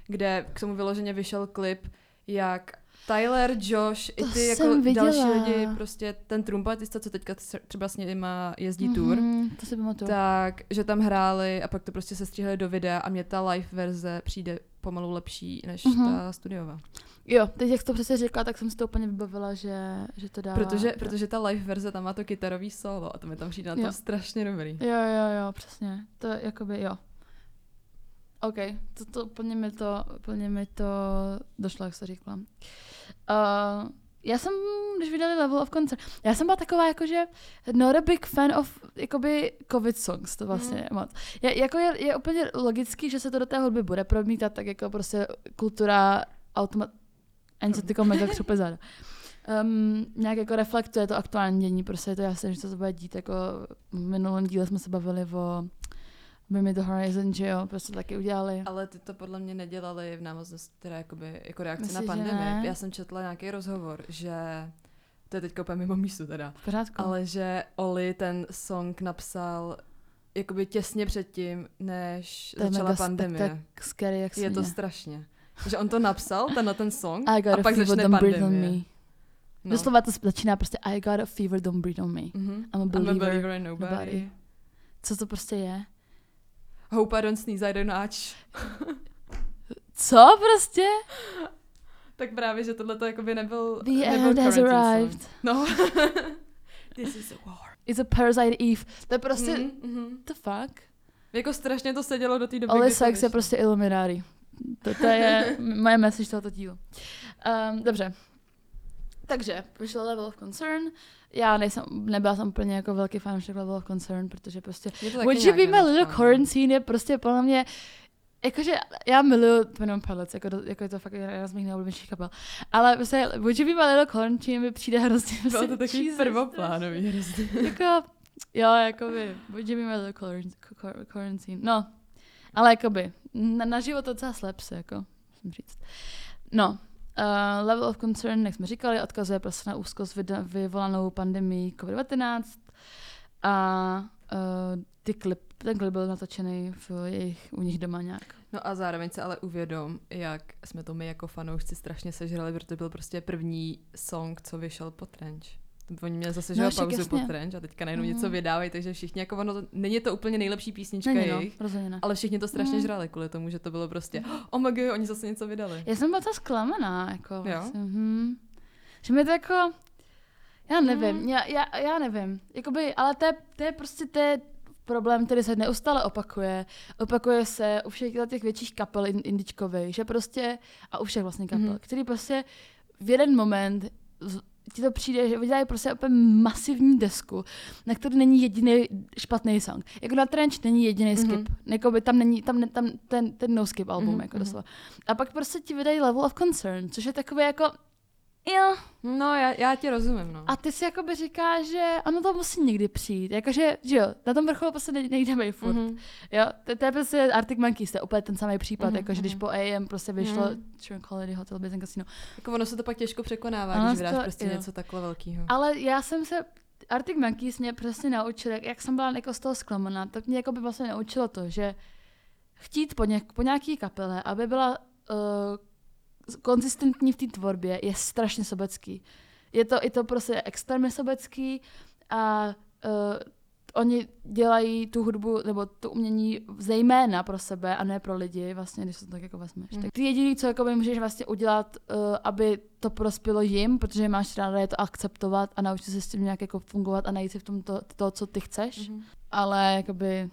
kde k tomu vyloženě vyšel klip, jak Tyler, Josh, i To ty jako viděla. další lidi, prostě ten trumpetista, co teďka tře- třeba s nima jezdí tour, Mhm, to si pamatuju. tak, že tam hráli a pak to prostě se stříhali do videa a mě ta live verze přijde pomalu lepší než Mhm. ta studiová. Jo, teď jak jsi to přesně řekla, tak jsem si to úplně vybavila, že, že to dává. Protože, protože ta live verze tam má to kytarový solo a to mi tam přijde na Jo. to strašně dobrý. Jo, jo, jo, přesně. To je jakoby, jo. OK, to, to úplně mi to, úplně mi to došlo, jak se říkala. Uh, já jsem, když vydali Level of Concert, já jsem byla taková jakože not a big fan of jakoby covid songs, to vlastně mm. moc. Je, jako je, je, úplně logický, že se to do té hudby bude promítat, tak jako prostě kultura automat... Ani se tyko mega křupe záda. Um, nějak jako reflektuje to aktuální dění, prostě je to jasné, že to se bude dít, jako v minulém díle jsme se bavili o Bring Me the Horizon, že jo, prostě taky udělali. Ale ty to podle mě nedělali v návaznosti, teda jakoby, jako Myslíš, na pandemii. Já jsem četla nějaký rozhovor, že to je teď úplně mimo místu teda, V pořádku. ale že Oli ten song napsal jakoby těsně předtím, než to začala mega pandemie. tak scary, jak Je to strašně. Že on to napsal, ten na ten song, I got a a pak fever, začne don't breathe on me. No. Doslova to začíná prostě I got a fever, don't breathe on me. Mhm. I'm a believer, believer in nobody. nobody. Co to prostě je? Hope I don't sneeze, I don't notch. Co prostě? Tak právě, že tohle to jakoby nebyl, The nebyl end has arrived. Song. No. This is a war. It's a parasite Eve. To je prostě, Mhm, mhm. the fuck? Jako strašně to sedělo do té doby, to Sex je prostě Illuminati. To, to je moje message tohoto dílu. Um, dobře. Takže, vyšel Level of Concern. Já nejsem, nebyla jsem úplně jako velký fanoušek Level of Concern, protože prostě Would you be my little nedošlo, no. quarantine je prostě podle mě Jakože já miluju Twin Empire Pilots, jako, jako je to fakt jedna z mých nejoblíbenějších kapel. Ale prostě Would you be my little quarantine mi přijde hrozně Bylo prostě to takový prvoplánový hrozně. jako, jo, jakoby, would you be my little quarant- quar- quarantine, no, ale jakoby, na, na život docela slep se, jako, musím říct. No, uh, level of concern, jak jsme říkali, odkazuje prostě na úzkost vyvolanou pandemii COVID-19 a uh, ty klip, ten klip byl natočený v jejich, u nich doma nějak. No a zároveň se ale uvědom, jak jsme to my jako fanoušci strašně sežrali, protože to byl prostě první song, co vyšel po trench. Oni měli zase No, no, pauzu jasně. po trench a teďka najednou Mhm. něco vydávají, takže všichni jako ono, to- není to úplně nejlepší písnička Není no, jejich, rozhodně ne. ale všichni to strašně Mhm. žrali kvůli tomu, že to bylo prostě, oh my god, oni zase něco vydali. Já jsem byla ta zklamaná, jako Jo? vlastně, hm. Že mi to jako, já nevím, Mm. já, já, já nevím, jakoby, ale to je, to je prostě to je problém, který se neustále opakuje. Opakuje se u všech těch větších kapel in, indičkových, že prostě, a u všech vlastně kapel, Mhm. který prostě v jeden moment ti to přijde, že vydělají prostě úplně masivní desku, na který není jediný špatný song. Jako na Trench není jediný skip. Mhm. Mm-hmm. Jakoby tam není, tam, ne- tam ten, ten no skip album, Mhm, mm-hmm. jako mhm. doslova. A pak prostě ti vydají Level of Concern, což je takové jako, jo, No, já, já ti rozumím, no. a ty si jakoby říkáš, že ano, to musí někdy přijít. Jakože, že jo, na tom vrcholu prostě ne- nejde být furt. Mm-hmm. Mhm. Jo, to, to, je prostě Arctic Monkeys, to je úplně ten samý případ, Mhm, mm-hmm. jakože když mhm. po AM prostě vyšlo Mhm. Tranquility Hotel Business Casino. Jako ono se to pak těžko překonává, Ano, když vydáš to- prostě jo. něco takhle velkého. Ale já jsem se, Arctic Monkeys mě přesně naučil, jak, jak jsem byla jako z toho zklamaná, tak mě jako by vlastně naučilo to, že chtít po, něk, po nějaký kapele, aby byla uh, konzistentní v té tvorbě, je strašně sobecký. Je to, je to prostě extrémně sobecký a uh, oni dělají tu hudbu nebo to umění zejména pro sebe a ne pro lidi, vlastně, když se to tak jako vezmeš. Mm. Tak ty jediný, co jako by můžeš vlastně udělat, uh, aby to prospělo jim, protože máš ráda, je to akceptovat a naučit se s tím nějak jako fungovat a najít si v tom to, to co ty chceš, mm. Ale jakoby,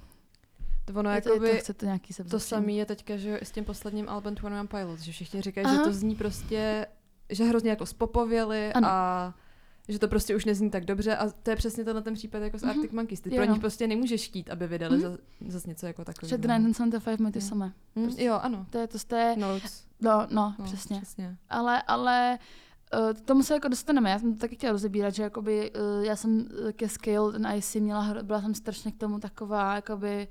To ono je to, je to, chce to nějaký To samé je teďka, že s tím posledním album Twenty One Pilots, že všichni říkají, Aha. že to zní prostě, že hrozně jako spopověli Ano. a že to prostě už nezní tak dobře a to je přesně tenhle ten případ jako s Mhm. Arctic Monkeys. Ty Jo, pro no. nich prostě nemůžeš chtít, aby vydali Mhm. za, zase něco jako Že takového. The 1975 mají ty Mm. samé. Hm, prostě- Jo, ano. To je to, to je, Notes. no, no, No, přesně. přesně. Ale, ale uh, tomu se jako dostaneme. Já jsem to taky chtěla rozebírat, že jakoby, uh, já jsem uh, ke Scale ten IC měla, byla jsem strašně k tomu taková, jakoby,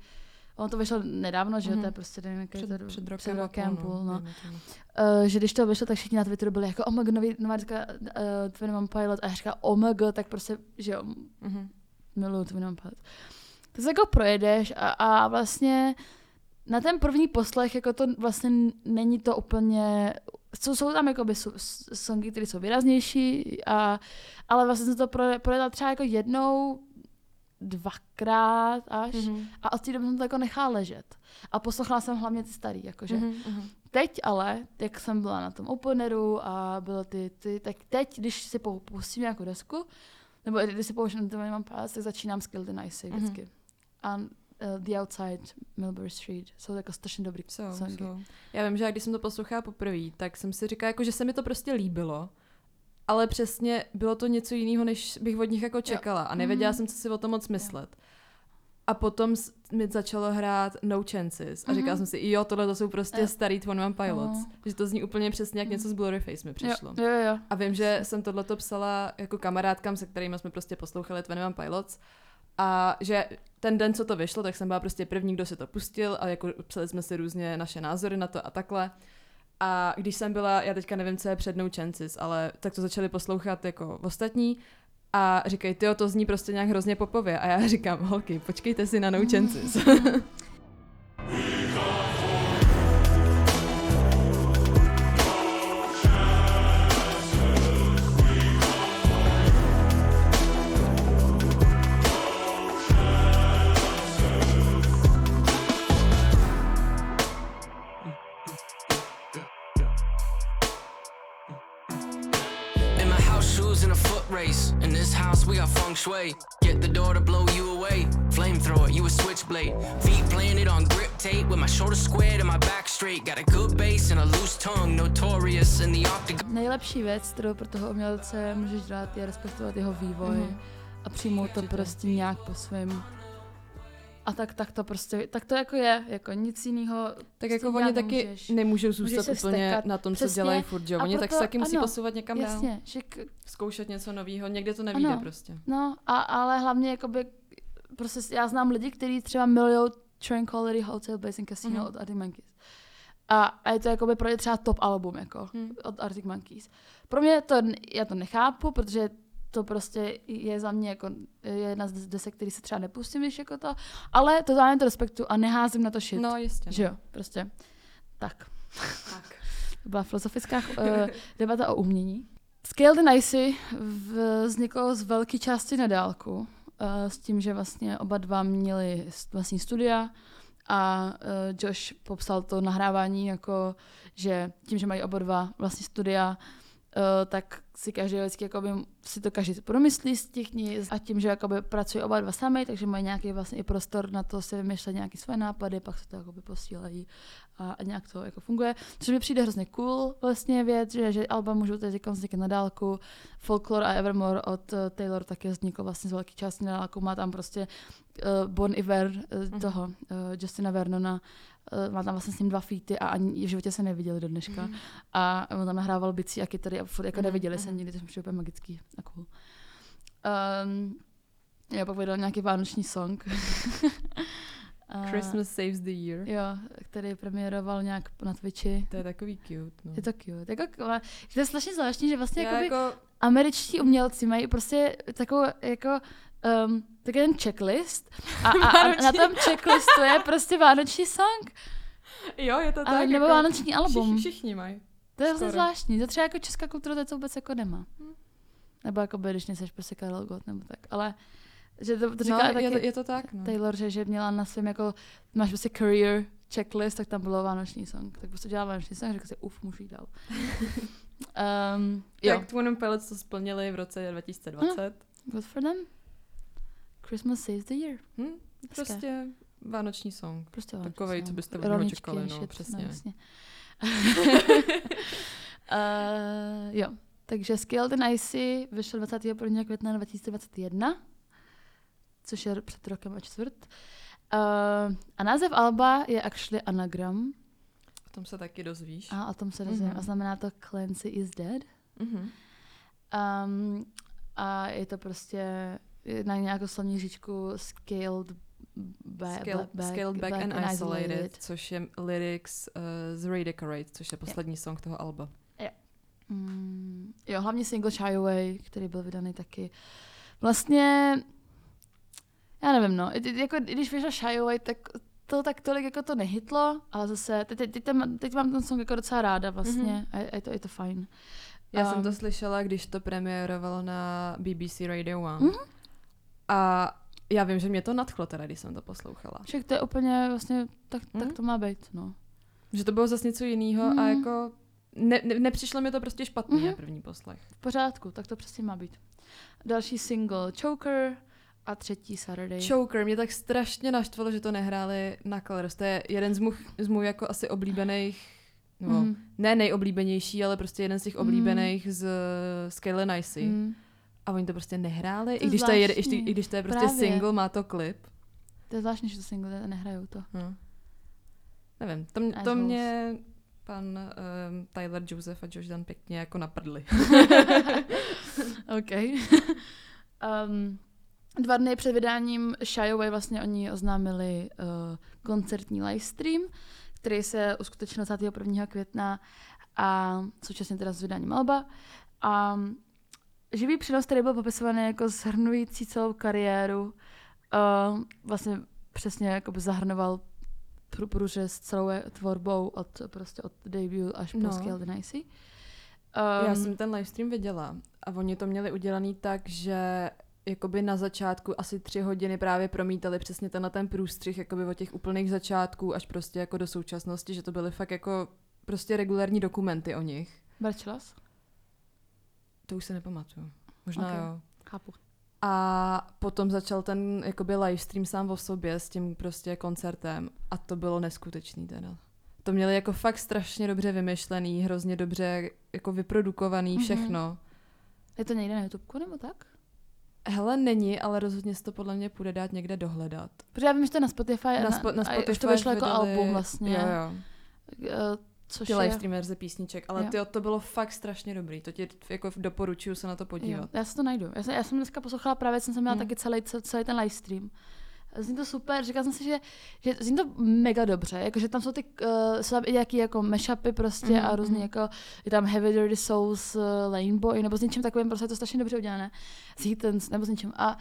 ono to vyšlo nedávno, že Mhm. to je prostě nevím, Před, to, před rokem, před rokem půl, no. dejme tomu. Uh, že když to vyšlo, tak všichni na Twitteru byli jako, oh my god, nový, nová deska uh, Twin One Pilot a já říkám, oh my god, tak prostě, že jo, Mhm. miluju Twin One Pilot. Tak se jako projedeš a, a vlastně na ten první poslech jako to vlastně není to úplně, jsou, jsou tam jakoby songy, které jsou výraznější, a, ale vlastně jsem to proje- projedla třeba jako jednou, dvakrát až Mhm. a od té doby jsem to jako nechala ležet. A poslouchala jsem hlavně ty starý, jakože. Mhm, mhm. Teď ale, jak jsem byla na tom openeru a bylo ty, ty tak teď, když si pustím nějakou desku, nebo když si pouštím to mám pás, tak začínám s Kill the Nice vždycky. A uh, The Outside, Milbury Street, jsou jako strašně dobrý Jsou, songy. jsou. Já vím, že když jsem to poslouchala poprvé, tak jsem si říkala, jako, že se mi to prostě líbilo, ale přesně bylo to něco jiného, než bych od nich jako čekala a nevěděla Mhm. jsem, co si o tom moc myslet. A potom mi začalo hrát No Chances a říkala Mhm. jsem si, jo, tohle to jsou prostě Jo. starý Twin One Pilots. No. Že to zní úplně přesně jak Mhm. něco z Blurryface mi přišlo. Jo, jo, jo. A vím, že jsem tohleto psala jako kamarádkám, se kterými jsme prostě poslouchali Twin One Pilots. A že ten den, co to vyšlo, tak jsem byla prostě první, kdo si to pustil a jako psali jsme si různě naše názory na to a takhle. A když jsem byla, já teďka nevím, co je před No Chances, ale tak to začali poslouchat jako ostatní a říkají, ty to zní prostě nějak hrozně popově. A já říkám, holky, počkejte si na No Chances. shui. Get the door to blow you away. Flamethrower, you a switchblade. Feet planted on grip tape with my shoulder squared and my back straight. Got a good base and a loose tongue, notorious in the octagon. Nejlepší věc, kterou pro toho umělce můžeš dělat, je respektovat jeho vývoj Mhm. a přijmout to prostě nějak po svém. A tak, tak to prostě, tak to jako je, jako nic jiného. tak s jako oni taky nemůžeš. nemůžou zůstat Můžeš úplně vztekat. na tom, co Přesně. dělají furt, jo? Oni tak se taky musí ano, posouvat někam dál. Jasně, že k, Zkoušet něco nového, někde to nevíde Ano. prostě. no, a, ale hlavně jakoby, prostě já znám lidi, kteří třeba milují Tranquility Hotel Basin Casino Mhm. od Arctic Monkeys. A, a je to jakoby pro ně třeba top album jako Hmm. od Arctic Monkeys. Pro mě to, já to nechápu, protože to prostě je za mě jako je jedna z desek, který se třeba nepustím, když jako to, ale totálně to respektu a neházím na to shit. No, jistě. Že jo, prostě. Tak. Tak. To byla filozofická uh, debata o umění. Scale the Nicey vzniklo z velké části na dálku, uh, s tím, že vlastně oba dva měli vlastní studia a uh, Josh popsal to nahrávání jako, že tím, že mají oba dva vlastní studia, uh, tak si každý vždycky jakoby, si to každý promyslí z těch knih a tím, že jakoby pracují oba dva sami, takže mají nějaký vlastně i prostor na to si vymýšlet nějaké své nápady, pak se to jakoby posílají a, a nějak to jako funguje. Což mi přijde hrozně cool vlastně věc, že, že alba můžou teď vznikat na dálku. Folklore a Evermore od uh, Taylor taky vzniklo vlastně z velké části na dálku. Má tam prostě uh, Bon Iver uh, toho uh, Justina Vernona, má tam vlastně s ním dva featy a ani v životě se neviděli do dneška. Mhm. A on tam nahrával bicí a kytary a furt jako Mhm, neviděli se mhm. nikdy, to přijde úplně magický a cool. Um, já pak vydal nějaký vánoční song. Christmas saves the year. Jo, který premiéroval nějak na Twitchi. To je takový cute. No. Je to cute. Jako, ale to je strašně zvláštní, že vlastně jakoby jako, američtí umělci mají prostě takovou jako um, takový ten checklist a, a, a na tom checklistu je prostě vánoční song jo, je to a, tak. nebo jako, vánoční album. Všichni, všichni mají. To je skoro. zvláštní. To třeba jako česká kultura to, to vůbec jako nemá. Nebo jako by, když nejseš prostě Karel Gott nebo tak. Ale že to, to říká no, taky je, to, je to tak, no. Taylor, že, že měla na svém jako, máš prostě career checklist, tak tam bylo vánoční song. Tak prostě dělala vánoční song a řekla si, uf, můžu jít dál. um, jo, Tak Twin Pilots to splnili v roce 2020. good for them. Christmas saves the year. Hm? Hezké. Prostě vánoční song. Prostě Takovej, vánoční co song. byste od něho čekali, no, shit, přesně. jasně. uh, jo, Takže Scaled and Icy vyšel 21. května 2021, což je před rokem a čtvrt. Uh, a název Alba je actually anagram. O tom se taky dozvíš. A o tom se dozvím. Mhm. A znamená to Clancy is dead. Mhm. Um, a je to prostě na nějakou slovní říčku scaled back, Scaled, back, scaled back, and, isolated, což je lyrics uh, z Redecorate, což je poslední song toho alba. Mm, jo, hlavně single Shy Away, který byl vydaný taky. Vlastně, já nevím, no, jako, i když vyšel Shy Away, tak to tak tolik jako to nehytlo, ale zase, teď, teď, teď, teď mám ten song jako docela ráda vlastně Mhm. a je, to, je to fajn. Já jsem Um, to slyšela, když to premiérovalo na BBC Radio One. Mhm. A já vím, že mě to nadchlo teda, když jsem to poslouchala. Však to je úplně vlastně, tak, Mhm. tak to má být, no. Že to bylo zase něco jiného a Mhm. jako ne, ne, nepřišlo mi to prostě špatný Mhm. na první poslech. V pořádku, tak to přesně má být. Další single Choker a třetí Saturday. Choker mě tak strašně naštvalo, že to nehráli na Colors. To je jeden z můj, z můj jako asi oblíbených, no, Mhm. ne nejoblíbenější, ale prostě jeden z těch Mhm. oblíbených z Scale and Icy. Mm. A oni to prostě nehráli, To i když, to je, i, i když to je prostě Právě. single, má to klip. To je zvláštní, že to single nehrajou to. Hm. Nevím, to, m- to mě pan um, Tyler Joseph a Josh Dan pěkně jako naprdli. OK. um, dva dny před vydáním Shy Away vlastně oni oznámili uh, koncertní livestream, který se uskutečnil 21. května a současně teda s vydáním Alba. A živý přenos, který byl popisovaný jako zhrnující celou kariéru, uh, vlastně přesně jakoby zahrnoval prů- průřez celou tvorbou od, prostě od debut až po No. and Icy. Já Um, jsem ten livestream viděla a oni to měli udělaný tak, že jakoby na začátku asi tři hodiny právě promítali přesně tenhle ten průstřih jakoby od těch úplných začátků až prostě jako do současnosti, že to byly fakt jako prostě regulární dokumenty o nich. Barčelas? To už se nepamatuju. Možná Ok. jo. Chápu. A potom začal ten jakoby livestream sám o sobě s tím prostě koncertem a to bylo neskutečný teda. To měli jako fakt strašně dobře vymyšlený, hrozně dobře jako vyprodukovaný Mhm. všechno. Je to někde na YouTube nebo tak? Hele, není, ale rozhodně se to podle mě půjde dát někde dohledat. Protože já vím, že to je na Spotify. a Na, spo, na a Spotify už to vyšlo jako album vlastně. Jo, jo. Eh, Což Ty je... livestream verze písniček, ale Jo. tyjo, to bylo fakt strašně dobrý. To ti jako doporučuju se na to Jo, podívat. já si to najdu. Já jsem, já jsem dneska poslouchala právě, jsem, měla Hmm. taky celý, ce- celý ten livestream. Zní to super, říkala jsem si, že, že zní to mega dobře, jakože tam jsou ty, uh, jsou tam i nějaký jako mashupy prostě Mhm, a různý mhm. jako, je tam Heavy Dirty Souls, uh, Laneboy, nebo s něčím takovým, prostě je to strašně dobře udělané, s nebo s něčím. A,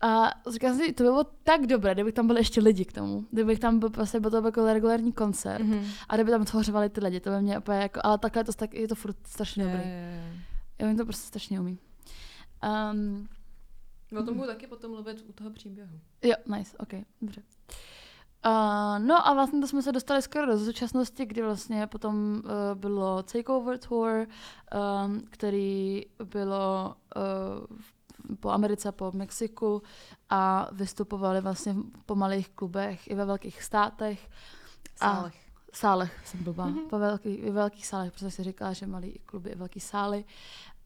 a jsem si, to by bylo tak dobré, kdyby tam byli ještě lidi k tomu, kdybych tam byl prostě, byl to jako regulární koncert Mhm. a kdyby tam tvořovali ty lidi, to by mě úplně jako, ale takhle to, tak, je to furt strašně Je, dobrý. je, je. Já to prostě strašně umí. Um, O tom budu taky potom mluvit u toho příběhu. Jo, nice, ok, dobře. Uh, no a vlastně to jsme se dostali skoro do současnosti, kdy vlastně potom uh, bylo Takeover Tour, um, který bylo uh, po Americe, po Mexiku a vystupovali vlastně po malých klubech i ve velkých státech. A- Sálech. Sálech jsem blbá. Mhm. Po velký, i velkých sálech, protože si říká, že malý kluby i velký sály.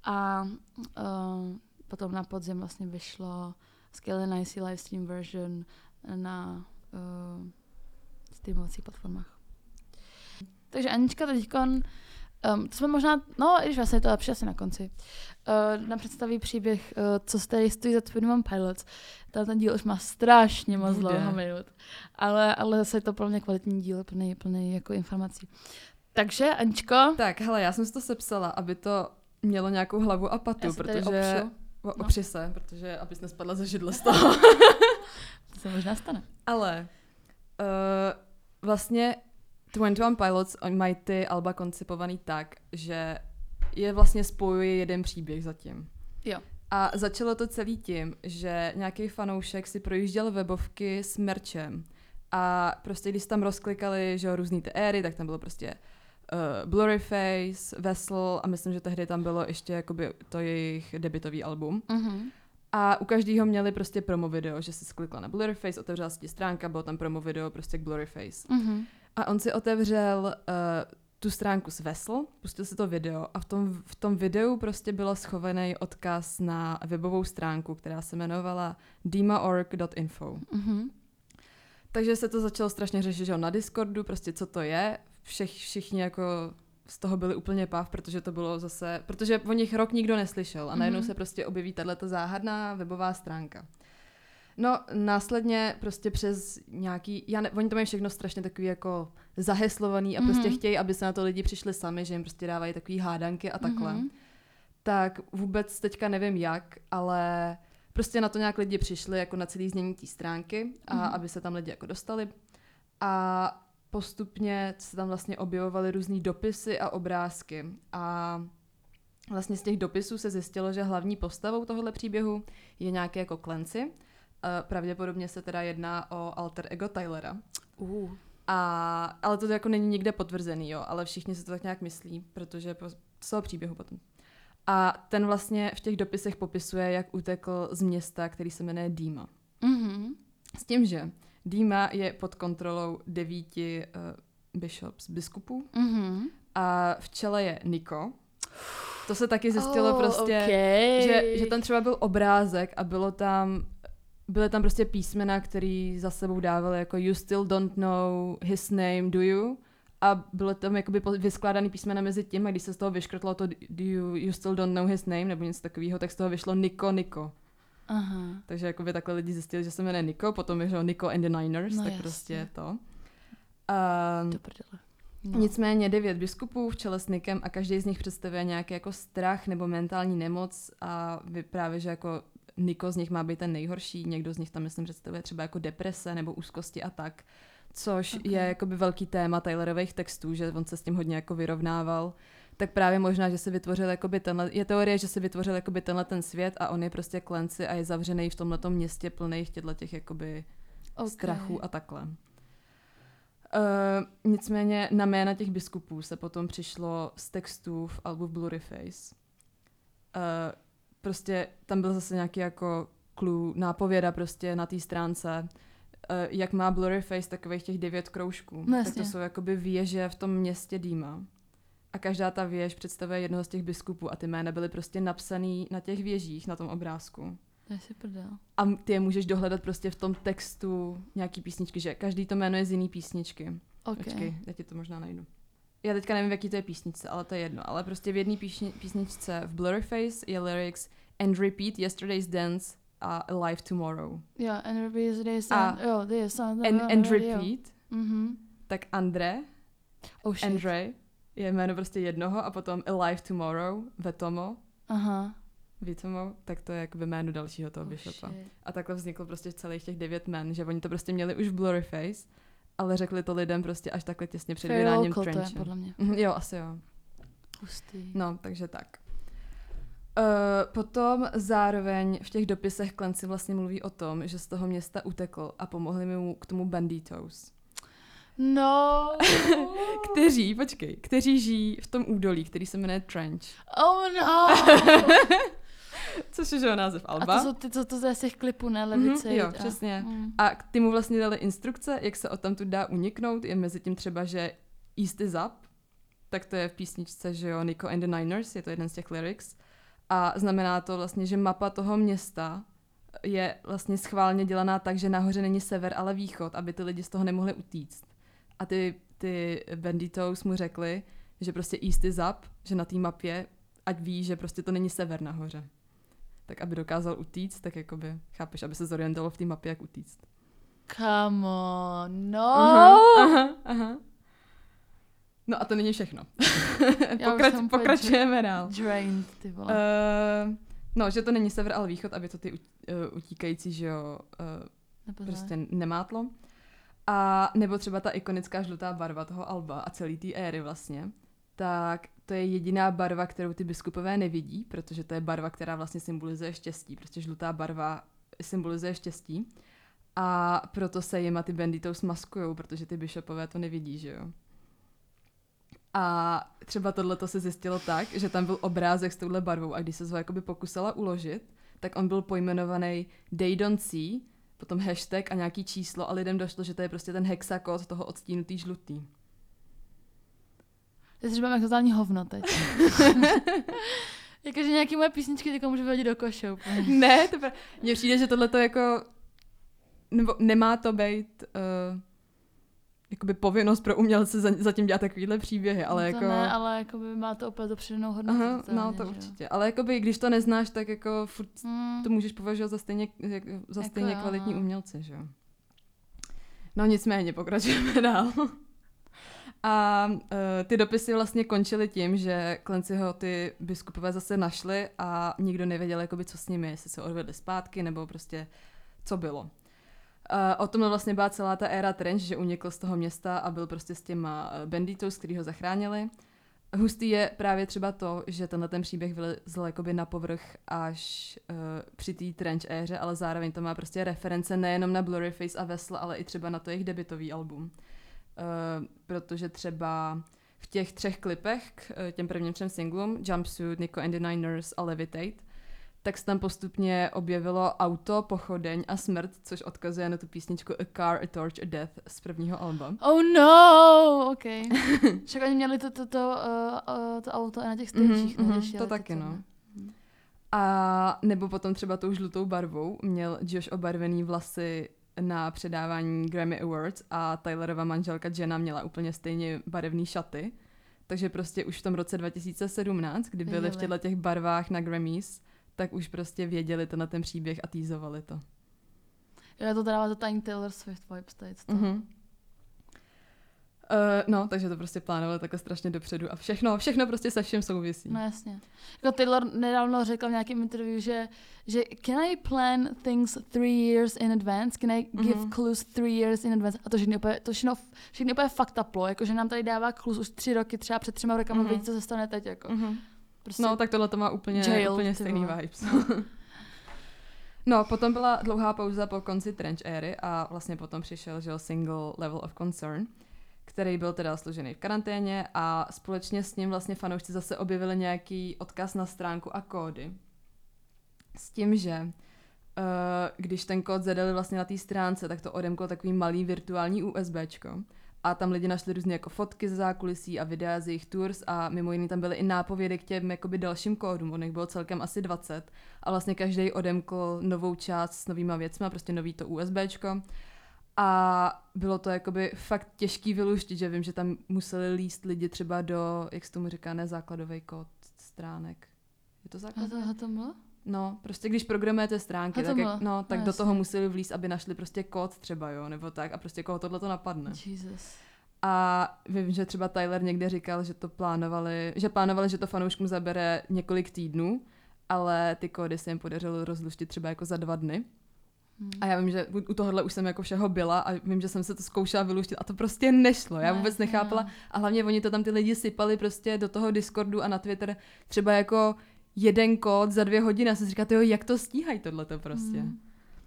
A uh, potom na podzim vlastně vyšlo Scale and Icy livestream version na uh, streamovacích platformách. Takže Anička teďkon, um, to jsme možná, no i když vlastně to je lepší asi na konci, uh, nám představí příběh, uh, co tady stojí za Twin One Pilots. Ten, ten díl už má strašně moc dlouho minut, ale, ale zase je to pro mě kvalitní díl, plný, plný jako informací. Takže, Aničko, Tak, hele, já jsem si to sepsala, aby to mělo nějakou hlavu a patu, já protože... opřu. O, No. opři se, protože abys nespadla ze židle z toho. To se možná stane. Ale uh, vlastně 21 Pilots oni mají ty alba koncipovaný tak, že je vlastně spojuje jeden příběh zatím. Jo. A začalo to celý tím, že nějaký fanoušek si projížděl webovky s merčem a prostě když tam rozklikali, že jo, různý ty éry, tak tam bylo prostě uh, Blurryface, Vessel a myslím, že tehdy tam bylo ještě jakoby to jejich debitový album. Mhm. A u každého měli prostě promo video, že si sklikla na Blurryface, otevřela si stránka, bylo tam promo video prostě k Blurryface. Mhm. A on si otevřel uh, tu stránku svesl, pustil si to video a v tom, v tom videu prostě byl schovaný odkaz na webovou stránku, která se jmenovala dimaorg.info. Mhm. Takže se to začalo strašně řešit, že na Discordu, prostě co to je. Všech, všichni jako z toho byli úplně pav, protože to bylo zase, protože o nich rok nikdo neslyšel a najednou Mhm. se prostě objeví tato záhadná webová stránka. No, následně prostě přes nějaký, já ne, oni to mají všechno strašně takový jako zaheslovaný a prostě Mhm. chtějí, aby se na to lidi přišli sami, že jim prostě dávají takový hádanky a takhle Mhm. tak vůbec teďka nevím jak, ale prostě na to nějak lidi přišli jako na celý znění té stránky a Mhm. aby se tam lidi jako dostali. A postupně se tam vlastně objevovaly různý dopisy a obrázky a vlastně z těch dopisů se zjistilo, že hlavní postavou tohohle příběhu je nějaký jako Clancy. Eh, Pravděpodobně se teda jedná o alter ego Tylera. Uh. A, ale to jako není nikde potvrzený, jo, ale všichni si to tak nějak myslí, protože po, z toho příběhu potom. A ten vlastně v těch dopisech popisuje, jak utekl z města, který se jmenuje Dýma. Mhm. S tím, že Dýma je pod kontrolou devíti uh, bishops, biskupů Mhm. a v čele je Niko. To se taky zjistilo Oh, prostě, okay. že, že tam třeba byl obrázek a bylo tam byly tam prostě písmena, který za sebou dávaly jako you still don't know his name, do you? A bylo tam jakoby vyskládaný písmena mezi tím a když se z toho vyškrtlo to do you, you still don't know his name nebo něco takového, tak z toho vyšlo Niko Niko. Aha. Takže jakoby takhle lidi zjistili, že se jmenuje Niko, potom vyšlo Niko and the Niners, No tak jasně. prostě to. Um, Do prdele. No. Nicméně devět biskupů v čele s Nikem a každý z nich představuje nějaký jako strach nebo mentální nemoc a vypráví, že jako Niko z nich má být ten nejhorší, někdo z nich tam myslím představuje třeba jako deprese nebo úzkosti a tak, což Ok. okay. je jakoby velký téma Tylerových textů, že on se s tím hodně jako vyrovnával. Tak právě možná, že se vytvořil jakoby tenhle, je teorie, že se vytvořil jakoby tenhle ten svět a on je prostě Clancy a je zavřený v tomhletom městě plných těchto těch jakoby Ok. strachu a takhle. Uh, nicméně na jména těch biskupů se potom přišlo z textů v albu Blurry Face. Uh, prostě tam byl zase nějaký jako clue, nápověda prostě na té stránce, uh, jak má Blurry Face takových těch devět kroužků. No tak to jsou jakoby věže v tom městě Dýma. A každá ta věž představuje jednoho z těch biskupů a ty jména byly prostě napsaný na těch věžích, na tom obrázku. To je si prdel. A ty je můžeš dohledat prostě v tom textu nějaký písničky, že každý to jméno je z jiný písničky. Ok. Počkej, já ti to možná najdu. Já teďka nevím, v jaký to je písničce, ale to je jedno. Ale prostě v jedné píšni- písničce v Blurryface je lyrics And repeat yesterday's dance a Alive tomorrow. Jo, and day sun. A- Jo, day sun. And, and repeat, Mhm. tak Andre, Oh shit. Andre je jméno prostě jednoho a potom Alive tomorrow, Vetomo, Aha. Vitomo, tak to je jakoby jméno dalšího toho Oh bishopa. shit. A takhle vzniklo prostě celých těch devět men, že oni to prostě měli už v Blurryface, ale řekli to lidem prostě až takhle těsně před Very vydáním local to je, podle mě. Mhm, Jo, asi jo. Hustý. No, takže tak. Uh, potom zároveň v těch dopisech Clancy vlastně mluví o tom, že z toho města utekl a pomohli mu k tomu banditos. No. Kteří, počkej, kteří žijí v tom údolí, který se jmenuje Trench. oh no. Což je že jo, název A Alba. to jsou ty, co to z těch klipů, ne? Levice. Mhm, jo, a- přesně. Mm. A ty mu vlastně dali instrukce, jak se odtamtud dá uniknout. Je mezi tím třeba, že East is up, tak to je v písničce, že jo, Nico and the Niners, je to jeden z těch lyrics. A znamená to vlastně, že mapa toho města je vlastně schválně dělaná tak, že nahoře není sever, ale východ, aby ty lidi z toho nemohli utíct. A ty, ty banditos mu řekli, že prostě East is up, že na té mapě, ať ví, že prostě to není sever nahoře. Tak aby dokázal utíct, tak jakoby, chápeš, aby se zorientoval v té mapě, jak utíct. Come on, no. Aha, aha, aha. No a to není všechno. Pokrač, pokračujeme dál. Drained, ty vole. Uh, no, že to není sever, ale východ, aby to ty uh, utíkající, že jo, uh, prostě nemátlo. A nebo třeba ta ikonická žlutá barva toho alba a celý té éry vlastně, tak to je jediná barva, kterou ty biskupové nevidí, protože to je barva, která vlastně symbolizuje štěstí. Prostě žlutá barva symbolizuje štěstí. A proto se jima ty banditos maskujou, protože ty bišopové to nevidí, že jo. A třeba tohle se zjistilo tak, že tam byl obrázek s touhle barvou a když se ho pokusila uložit, tak on byl pojmenovaný They Don't See, potom hashtag a nějaký číslo a lidem došlo, že to je prostě ten hexakód toho odstínutý žlutý. Já si říkám, jak totální hovno teď. Jakože nějaký moje písničky teďka můžu vyhodit do koše úplně. ne, to pra... mně přijde, že tohle to jako, nebo nemá to být uh, jakoby povinnost pro umělce za, zatím dělat takovýhle příběhy, ale No jako... to ne, ale jakoby má to opět to přidanou hodnotu. Aha, totálně, no to že jo. určitě. Ale jakoby, když to neznáš, tak jako furt Hmm. to můžeš považovat za stejně, za Jako stejně jo, kvalitní no. umělce, že jo. No nicméně, pokračujeme dál. A uh, ty dopisy vlastně končily tím, že Clancyho ty biskupové zase našli a nikdo nevěděl, jakoby, co s nimi, jestli se odvedli zpátky, nebo prostě co bylo. Uh, o tom vlastně byla celá ta éra Trench, že unikl z toho města a byl prostě s těma uh, banditos, který ho zachránili. Hustý je právě třeba to, že tenhle ten příběh vylezl jakoby na povrch až uh, při té trench éře, ale zároveň to má prostě reference nejenom na Blurryface a Vessel, ale i třeba na to jejich debitový album. Uh, protože třeba v těch třech klipech k uh, těm prvním třem singlům, Jumpsuit, Nico and the Niners a Levitate, tak se tam postupně objevilo auto, pochodeň a smrt, což odkazuje na tu písničku A Car, A Torch, A Death z prvního alba. Oh no, ok. Však oni měli to, to, to, uh, uh, to auto i na těch Mhm, stagech, mhm, ne, když to taky, no. ne? A nebo potom třeba tou žlutou barvou měl Josh obarvený vlasy na předávání Grammy Awards a Tylerova manželka Jenna měla úplně stejně barevné šaty. Takže prostě už v tom roce 2017, kdy byli v těchto těch barvách na Grammys, tak už prostě věděli to na ten příběh a týzovali to. Jo, to dává totální Taylor Swift vibes tady. To. Uh, no, takže to prostě plánovali takhle strašně dopředu a všechno, všechno prostě se všem souvisí. No jasně. Jako Taylor nedávno řekl v nějakém interview, že, že can I plan things three years in advance? Can I give Mhm. clues three years in advance? A to všechno úplně, to všechno, všechno úplně fakt uplo, jakože nám tady dává clues už tři roky, třeba před třema rokama, Mhm. mm-hmm. co se stane teď, jako. Mhm. Prostě, No, tak tohle to má úplně, Jail, úplně stejný vole. vibes. no, potom byla dlouhá pauza po konci trench éry a vlastně potom přišel že single Level of Concern, který byl teda složený v karanténě a společně s ním vlastně fanoušci zase objevili nějaký odkaz na stránku a kódy. S tím, že uh, když ten kód zadali vlastně na té stránce, tak to odemklo takový malý virtuální USBčko. A tam lidi našli různé jako fotky ze zákulisí a videa z jejich tours a mimo jiný tam byly i nápovědy k těm jakoby dalším kódům. On jich bylo celkem asi 20 a vlastně každý odemkl novou část s novýma věcma, prostě nový to USBčko. A bylo to jakoby fakt těžký vyluštit, že vím, že tam museli líst lidi třeba do, jak se tomu říká, ne základový kód stránek. Je to A základový? to, a to bylo? No, prostě když programujete stránky, tak, jak, no, tak No, do toho museli vlíst, aby našli prostě kód třeba, jo, nebo tak a prostě koho tohle to napadne. Jesus. A vím, že třeba Tyler někde říkal, že to plánovali, že plánovali, že to fanouškům zabere několik týdnů, ale ty kódy se jim podařilo rozluštit třeba jako za dva dny. A já vím, že u tohohle už jsem jako všeho byla a vím, že jsem se to zkoušela vyluštit a to prostě nešlo. Já vůbec nechápala a hlavně oni to tam ty lidi sypali prostě do toho Discordu a na Twitter třeba jako jeden kód za dvě hodiny a jsem si říkala, jo, jak to stíhají tohleto prostě. Hmm.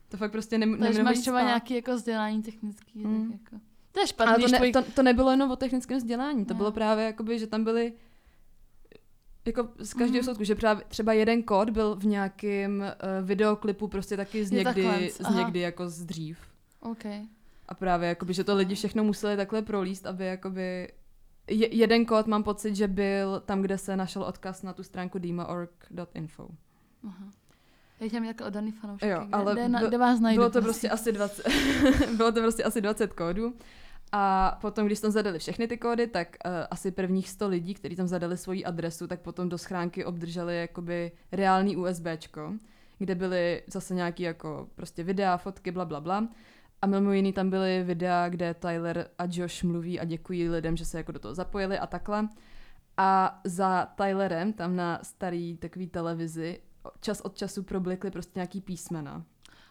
To fakt prostě nem, Takže máš třeba spát. nějaký jako vzdělání technický, Hmm. tak jako. To je špatný, Ale to, ne, to, to nebylo jenom o technickém vzdělání, to Ne. bylo právě jakoby, že tam byly jako z každého Mhm. soudku, že právě třeba jeden kód byl v nějakém uh, videoklipu prostě taky z někdy, z někdy jako z dřív. OK. A právě jakoby, že to lidi všechno museli takhle prolíst, aby jakoby je, jeden kód mám pocit, že byl tam, kde se našel odkaz na tu stránku dima.org.info. Aha. Já jsem jako oddaný fanoušek. Jo, kde, ale kde, byl- kde vás najdu? Bylo to prostě asi 20, bylo to prostě asi 20 kódů. A potom, když tam zadali všechny ty kódy, tak uh, asi prvních 100 lidí, kteří tam zadali svoji adresu, tak potom do schránky obdrželi jakoby reální USBčko, kde byly zase nějaký jako prostě videa, fotky, bla, bla, bla. A mimo jiný tam byly videa, kde Tyler a Josh mluví a děkují lidem, že se jako do toho zapojili a takhle. A za Tylerem tam na starý takový televizi čas od času problikly prostě nějaký písmena.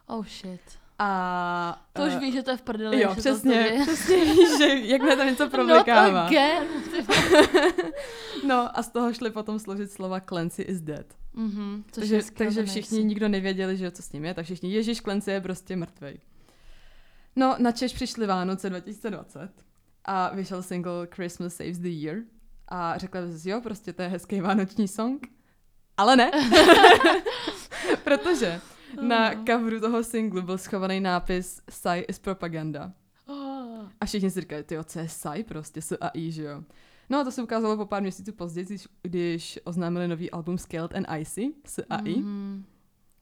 Oh shit. A To už eh, víš, že to je v prdeli. Jo, že to přesně, přesně víš, že jakmile tam něco Not problikává. again. No a z toho šli potom složit slova Clancy is dead. Mhm, což takže takže nejsi. všichni nikdo nevěděli, že jo, co s ním je, tak všichni, Ježíš Clancy je prostě mrtvej. No, na Češ přišly Vánoce 2020 a vyšel single Christmas Saves the Year a řekla bych si, jo, prostě to je hezký vánoční song, ale ne, protože na Oh. coveru toho singlu byl schovaný nápis Psy is propaganda. Oh. A všichni si říkali, ty co je SAI prostě, S a I, že jo. No a to se ukázalo po pár měsíců později, když, když oznámili nový album Scaled and Icy s AI. Mhm.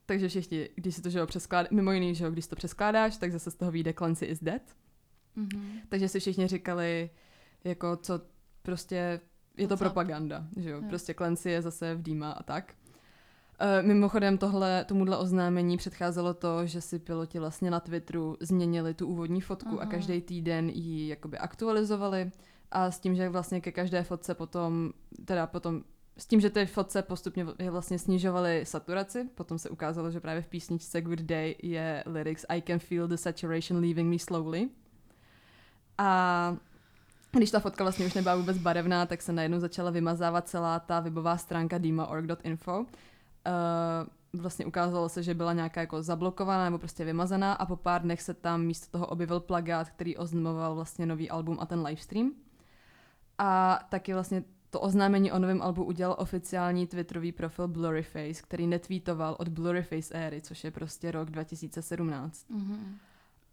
Takže všichni, když si to, že jo, přeskládá, mimo jiný, že jo, když to přeskládáš, tak zase z toho vyjde Clancy is dead. Mhm. Takže si všichni říkali, jako co prostě je to Co? propaganda, že jo, Jo. prostě Clancy je zase v Dýma a tak. E, mimochodem tohle, tomuhle oznámení předcházelo to, že si piloti vlastně na Twitteru změnili tu úvodní fotku a Aha. každý týden ji jakoby aktualizovali a s tím, že vlastně ke každé fotce potom, teda potom s tím, že ty fotce postupně vlastně snižovaly saturaci, potom se ukázalo, že právě v písničce Good Day je lyrics I can feel the saturation leaving me slowly. A když ta fotka vlastně už nebyla vůbec barevná, tak se najednou začala vymazávat celá ta webová stránka dima.org.info. Uh, vlastně ukázalo se, že byla nějaká jako zablokovaná nebo prostě vymazaná a po pár dnech se tam místo toho objevil plagát, který oznamoval vlastně nový album a ten livestream. A taky vlastně to oznámení o novém albu udělal oficiální twitterový profil Blurryface, který netweetoval od Blurryface éry, což je prostě rok 2017. Mhm.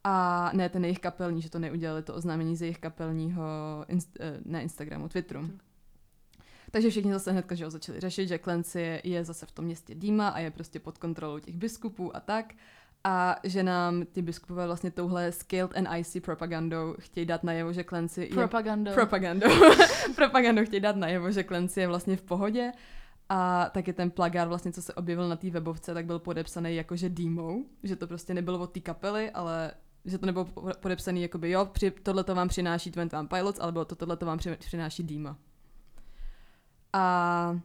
A ne ten jejich kapelní, že to neudělali, to oznámení z jejich kapelního, inst, eh, ne Instagramu, Twitteru. Takže všichni zase hnedka, že jo, začali řešit, že Clancy je zase v tom městě Dýma a je prostě pod kontrolou těch biskupů a tak. A že nám ty biskupové vlastně touhle scaled and icy propagandou chtějí dát najevo, že Clancy je... Propaganda. Propagandou. propagandou chtějí dát najevo, že Clancy je vlastně v pohodě. A taky ten plagát, vlastně, co se objevil na té webovce, tak byl podepsaný jakože Dýmou, že to prostě nebylo od té kapely, ale že to nebylo po- podepsaný jakoby jo, při, tohle to vám přináší One Pilots, ale bylo to tohle to vám při, přináší Dýma. A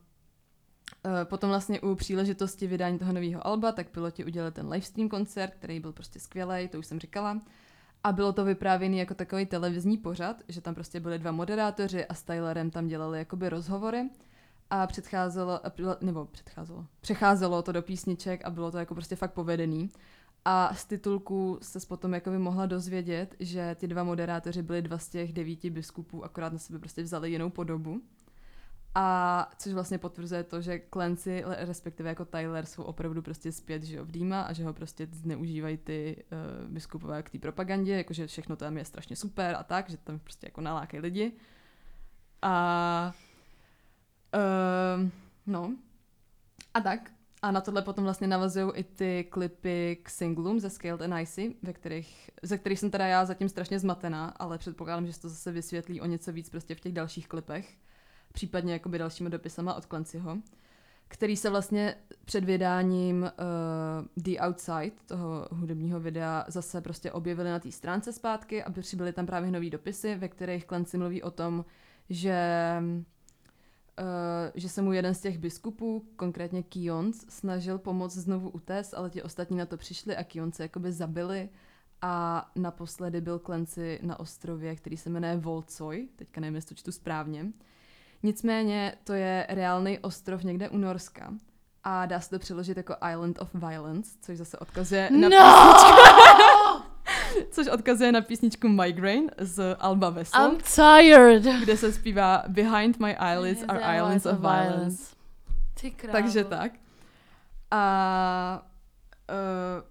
e, potom vlastně u příležitosti vydání toho nového alba, tak piloti udělali ten livestream koncert, který byl prostě skvělý, to už jsem říkala. A bylo to vyprávěný jako takový televizní pořad, že tam prostě byli dva moderátoři a s Tylerem tam dělali jakoby rozhovory a předcházelo, nebo předcházelo, přecházelo to do písniček a bylo to jako prostě fakt povedený. A z titulku se potom jakoby mohla dozvědět, že ty dva moderátoři byli dva z těch devíti biskupů, akorát na sebe prostě vzali jinou podobu. A což vlastně potvrzuje to, že Clancy, respektive jako Tyler, jsou opravdu prostě zpět že jo, v Dýma a že ho prostě zneužívají ty uh, biskupové k té propagandě, jakože všechno tam je strašně super a tak, že tam prostě jako nalákají lidi. A uh, no. A tak. A na tohle potom vlastně navazují i ty klipy k singlům ze Scaled and Icy, ve kterých, ze kterých jsem teda já zatím strašně zmatená, ale předpokládám, že se to zase vysvětlí o něco víc prostě v těch dalších klipech případně jakoby dalšími dopisama od Clancyho, který se vlastně před vydáním uh, The Outside, toho hudebního videa, zase prostě objevili na té stránce zpátky a přibyly tam právě nový dopisy, ve kterých Clancy mluví o tom, že Uh, že se mu jeden z těch biskupů, konkrétně Kions, snažil pomoct znovu utéct, ale ti ostatní na to přišli a Kion se jakoby zabili a naposledy byl Clancy na ostrově, který se jmenuje Volcoy, teďka nevím, jestli to čtu správně. Nicméně to je reálný ostrov někde u Norska a dá se to přeložit jako Island of Violence, což zase odkazuje na No! což odkazuje na písničku Migraine z Alba Vessel, I'm tired. kde se zpívá Behind my eyelids are islands of violence. Ty krávo. Takže tak. A uh,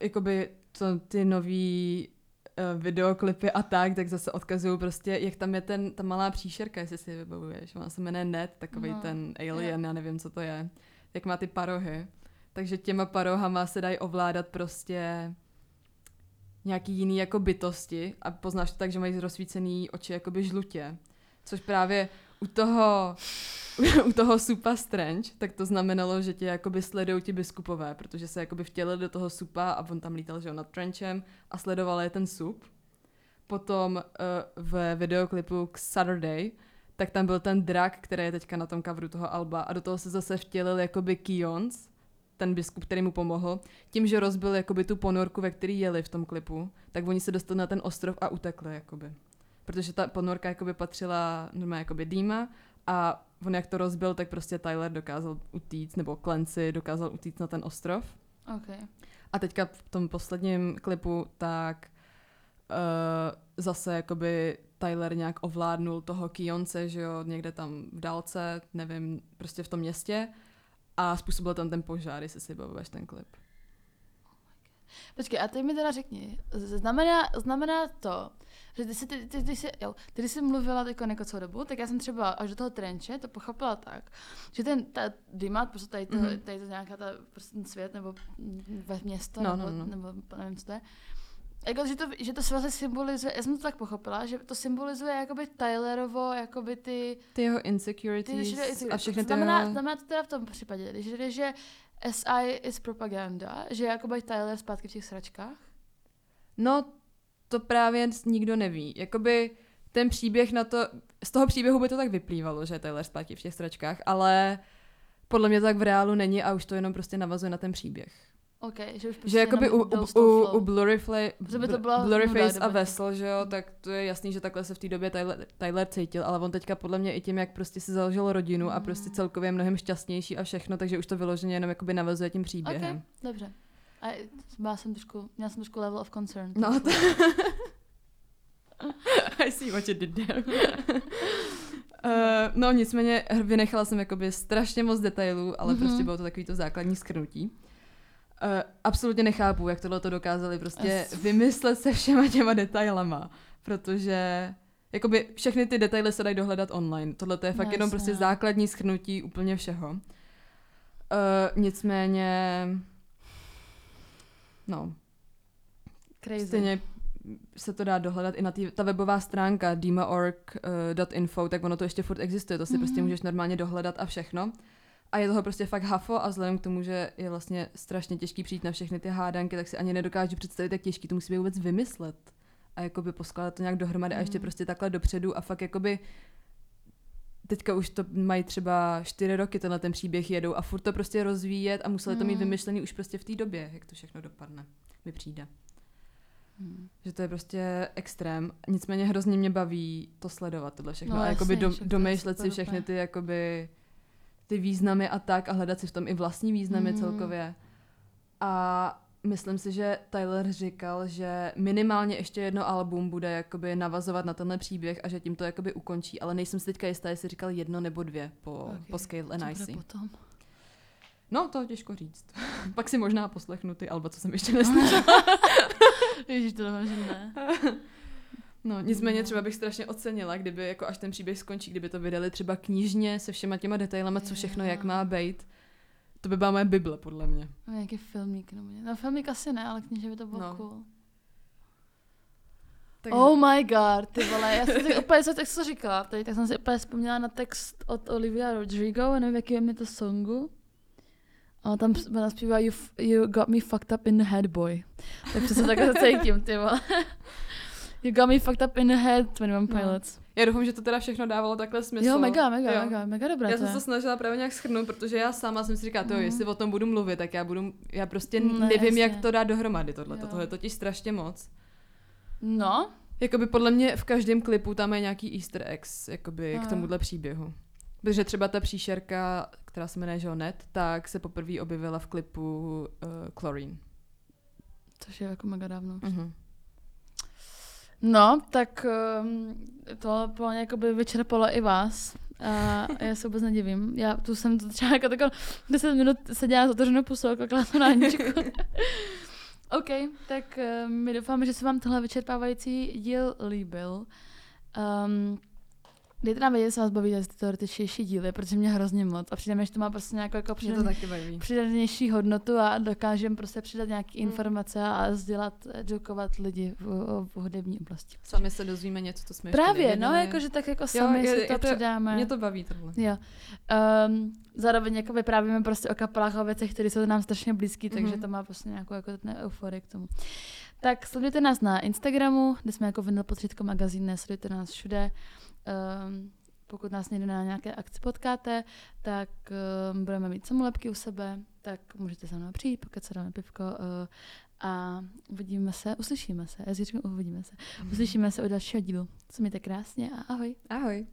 jakoby to, ty nový videoklipy a tak, tak zase odkazují prostě, jak tam je ten, ta malá příšerka, jestli si je vybavuješ. Ona se jmenuje Ned, takový No, ten alien, já nevím, co to je. Jak má ty parohy. Takže těma parohama se dají ovládat prostě nějaký jiný jako bytosti a poznáš to tak, že mají rozsvícený oči jakoby žlutě. Což právě u toho u toho supa Strange, tak to znamenalo, že tě jakoby sledují ti biskupové, protože se jakoby vtělili do toho supa a on tam lítal, že jo, nad Trenchem a sledoval je ten sup. Potom uh, v videoklipu k Saturday, tak tam byl ten drak, který je teďka na tom coveru toho alba a do toho se zase vtělil jakoby Kions, ten biskup, který mu pomohl, tím, že rozbil jakoby tu ponorku, ve který jeli v tom klipu, tak oni se dostali na ten ostrov a utekli jakoby. Protože ta ponorka jakoby patřila normálně jakoby Dýma a on jak to rozbil, tak prostě Tyler dokázal utíct, nebo Clancy dokázal utíct na ten ostrov. Okay. A teďka v tom posledním klipu tak uh, zase jakoby Tyler nějak ovládnul toho Kionce, že jo, někde tam v dálce, nevím, prostě v tom městě a způsobil tam ten požár, jestli si bavuješ ten klip. Počkej, a ty mi teda řekni, znamená, znamená to, že ty jsi, ty, ty, ty, jsi, jo, ty jsi mluvila jako jako celou dobu, tak já jsem třeba až do toho trenče to pochopila tak, že ten ta Dimat, prostě tady to, Mhm. mm-hmm. tady to nějaká ta, prostě ten svět, nebo ve město, No, nebo, no, no. nebo nevím, co to je, jako, že to, že to vlastně symbolizuje, já jsem to tak pochopila, že to symbolizuje jakoby Tylerovo, jakoby ty, Ty jeho ty insecurities a všechny ty znamená, jeho... znamená to teda v tom případě, když jde, že SI is propaganda, že jakoby Tyler zpátky v těch sračkách? No, to právě nikdo neví. Jakoby ten příběh na to, z toho příběhu by to tak vyplývalo, že Taylor zpátky v těch stračkách, ale podle mě to tak v reálu není a už to jenom prostě navazuje na ten příběh. OK, že už prostě že jakoby u, u, u, u Blurryfly, Že by to byla Blurryface a Vessel, že jo, tak to je jasný, že takhle se v té době Tyler, Tyler cítil, ale on teďka podle mě i tím, jak prostě si založil rodinu a prostě Mm. celkově je mnohem šťastnější a všechno, takže už to vyloženě jenom jakoby navazuje tím příběhem. OK, dobře. A byla jsem trošku, měla jsem trošku level of concern. No, trošku. I see what you did there. Uh, no nicméně vynechala jsem jakoby strašně moc detailů, ale mm-hmm. Mhm. prostě bylo to takový to základní skrnutí. Uh, absolutně nechápu, jak tohle to dokázali prostě As- vymyslet se všema těma detailama, protože jakoby všechny ty detaily se dají dohledat online. Tohle to je fakt No, jenom jasně, prostě no. základní skrnutí úplně všeho. Uh, nicméně no, Crazy. Stejně se to dá dohledat i na tý, ta webová stránka dima.org.info, tak ono to ještě furt existuje, to si mm-hmm. prostě Mhm. můžeš normálně dohledat a všechno. A je toho prostě fakt hafo a vzhledem k tomu, že je vlastně strašně těžký přijít na všechny ty hádanky, tak si ani nedokážu představit, jak těžký to musí být vůbec vymyslet. A jakoby poskládat to nějak dohromady mm. a ještě Mhm. prostě takhle dopředu a fakt jakoby teďka už to mají třeba čtyři roky, tenhle ten příběh jedou a furt to prostě rozvíjet a museli to mít Mm. vymyšlený už prostě v té době, jak to všechno dopadne, mi přijde. Hmm. Že to je prostě extrém. Nicméně hrozně mě baví to sledovat, tohle všechno. No a jakoby do, domýšlet si všechny ty jakoby ty významy a tak a hledat si v tom i vlastní významy Mm. celkově. A myslím si, že Tyler říkal, že minimálně ještě jedno album bude jakoby navazovat na tenhle příběh a že tím to jakoby ukončí, ale nejsem si teďka jistá, jestli říkal jedno nebo dvě po, Ok. po Scale and Icy. potom? No, to těžko říct. Pak si možná poslechnu ty alba, co jsem ještě neslyšela. Ježíš, to nevím, že ne. No, nicméně No. třeba bych strašně ocenila, kdyby jako až ten příběh skončí, kdyby to vydali třeba knížně se všema těma detailama, co všechno, jak má být. To by byla moje bible, podle mě. No, nějaký filmík nebo. No filmík asi ne, ale kníže by to bylo No. cool. Takže, Oh my god, ty vole, já jsem si úplně, co, to říkala, tady, tak jsem si úplně vzpomněla na text od Olivia Rodrigo, a nevím, jaký je mi to songu. A tam ona zpívá you, you got me fucked up in the head, boy. Tak přesně takhle se cítím, ty vole. You got me fucked up in the head, 21 No. Pilots. já doufám, že to teda všechno dávalo takhle smysl. Jo, mega, mega, Jo. mega, mega dobré Já jsem se snažila právě nějak schrnout, protože já sama jsem si říkala, to Mhm. jestli o tom budu mluvit, tak já budu, já prostě Ne, nevím, jasně. jak to dát dohromady tohle. Tohle je totiž strašně moc. No, Jakoby podle mě v každém klipu tam je nějaký easter eggs jakoby Aha. k tomuhle příběhu. Protože třeba ta příšerka, která se jmenuje Jonet, tak se poprvé objevila v klipu uh, Chlorine. což je jako mega dávno. Mhm. No, tak um, to plně jako by vyčerpalo i vás. A já se vůbec nedivím. Já tu jsem to třeba jako takovou 10 minut seděla s otevřenou pusou a koukala jsem na Aničku. OK, tak um, my doufáme, že se vám tohle vyčerpávající díl líbil. Um, Dejte nám vědět, jestli vás baví ty teoretičtější díly, protože mě hrozně moc. A přijde mi, že to má prostě nějakou jako baví. přidanější hodnotu a dokážeme prostě přidat nějaké Mm. informace a sdělat, edukovat lidi v, v, hudební oblasti. Sami se dozvíme něco, co jsme ještě Právě, no, nevěděli. jakože tak jako sami je- si je to to- předáme. Mě to baví tohle. Jo. Um, zároveň jako vyprávíme prostě o kapelách a o věcech, které jsou nám strašně blízký, mm-hmm. takže Mhm. to má prostě nějakou jako euforii k tomu. Tak sledujte nás na Instagramu, kde jsme jako Vinyl Potřítko magazín, sledujte nás všude. Um, pokud nás někde na nějaké akci potkáte, tak um, budeme mít samolepky u sebe, tak můžete za mnou přijít, pokud se dáme pivko uh, a uvidíme se, uslyšíme se, já si říkám, uvidíme se, uslyšíme se u dalšího dílu. Co mějte krásně a ahoj. Ahoj.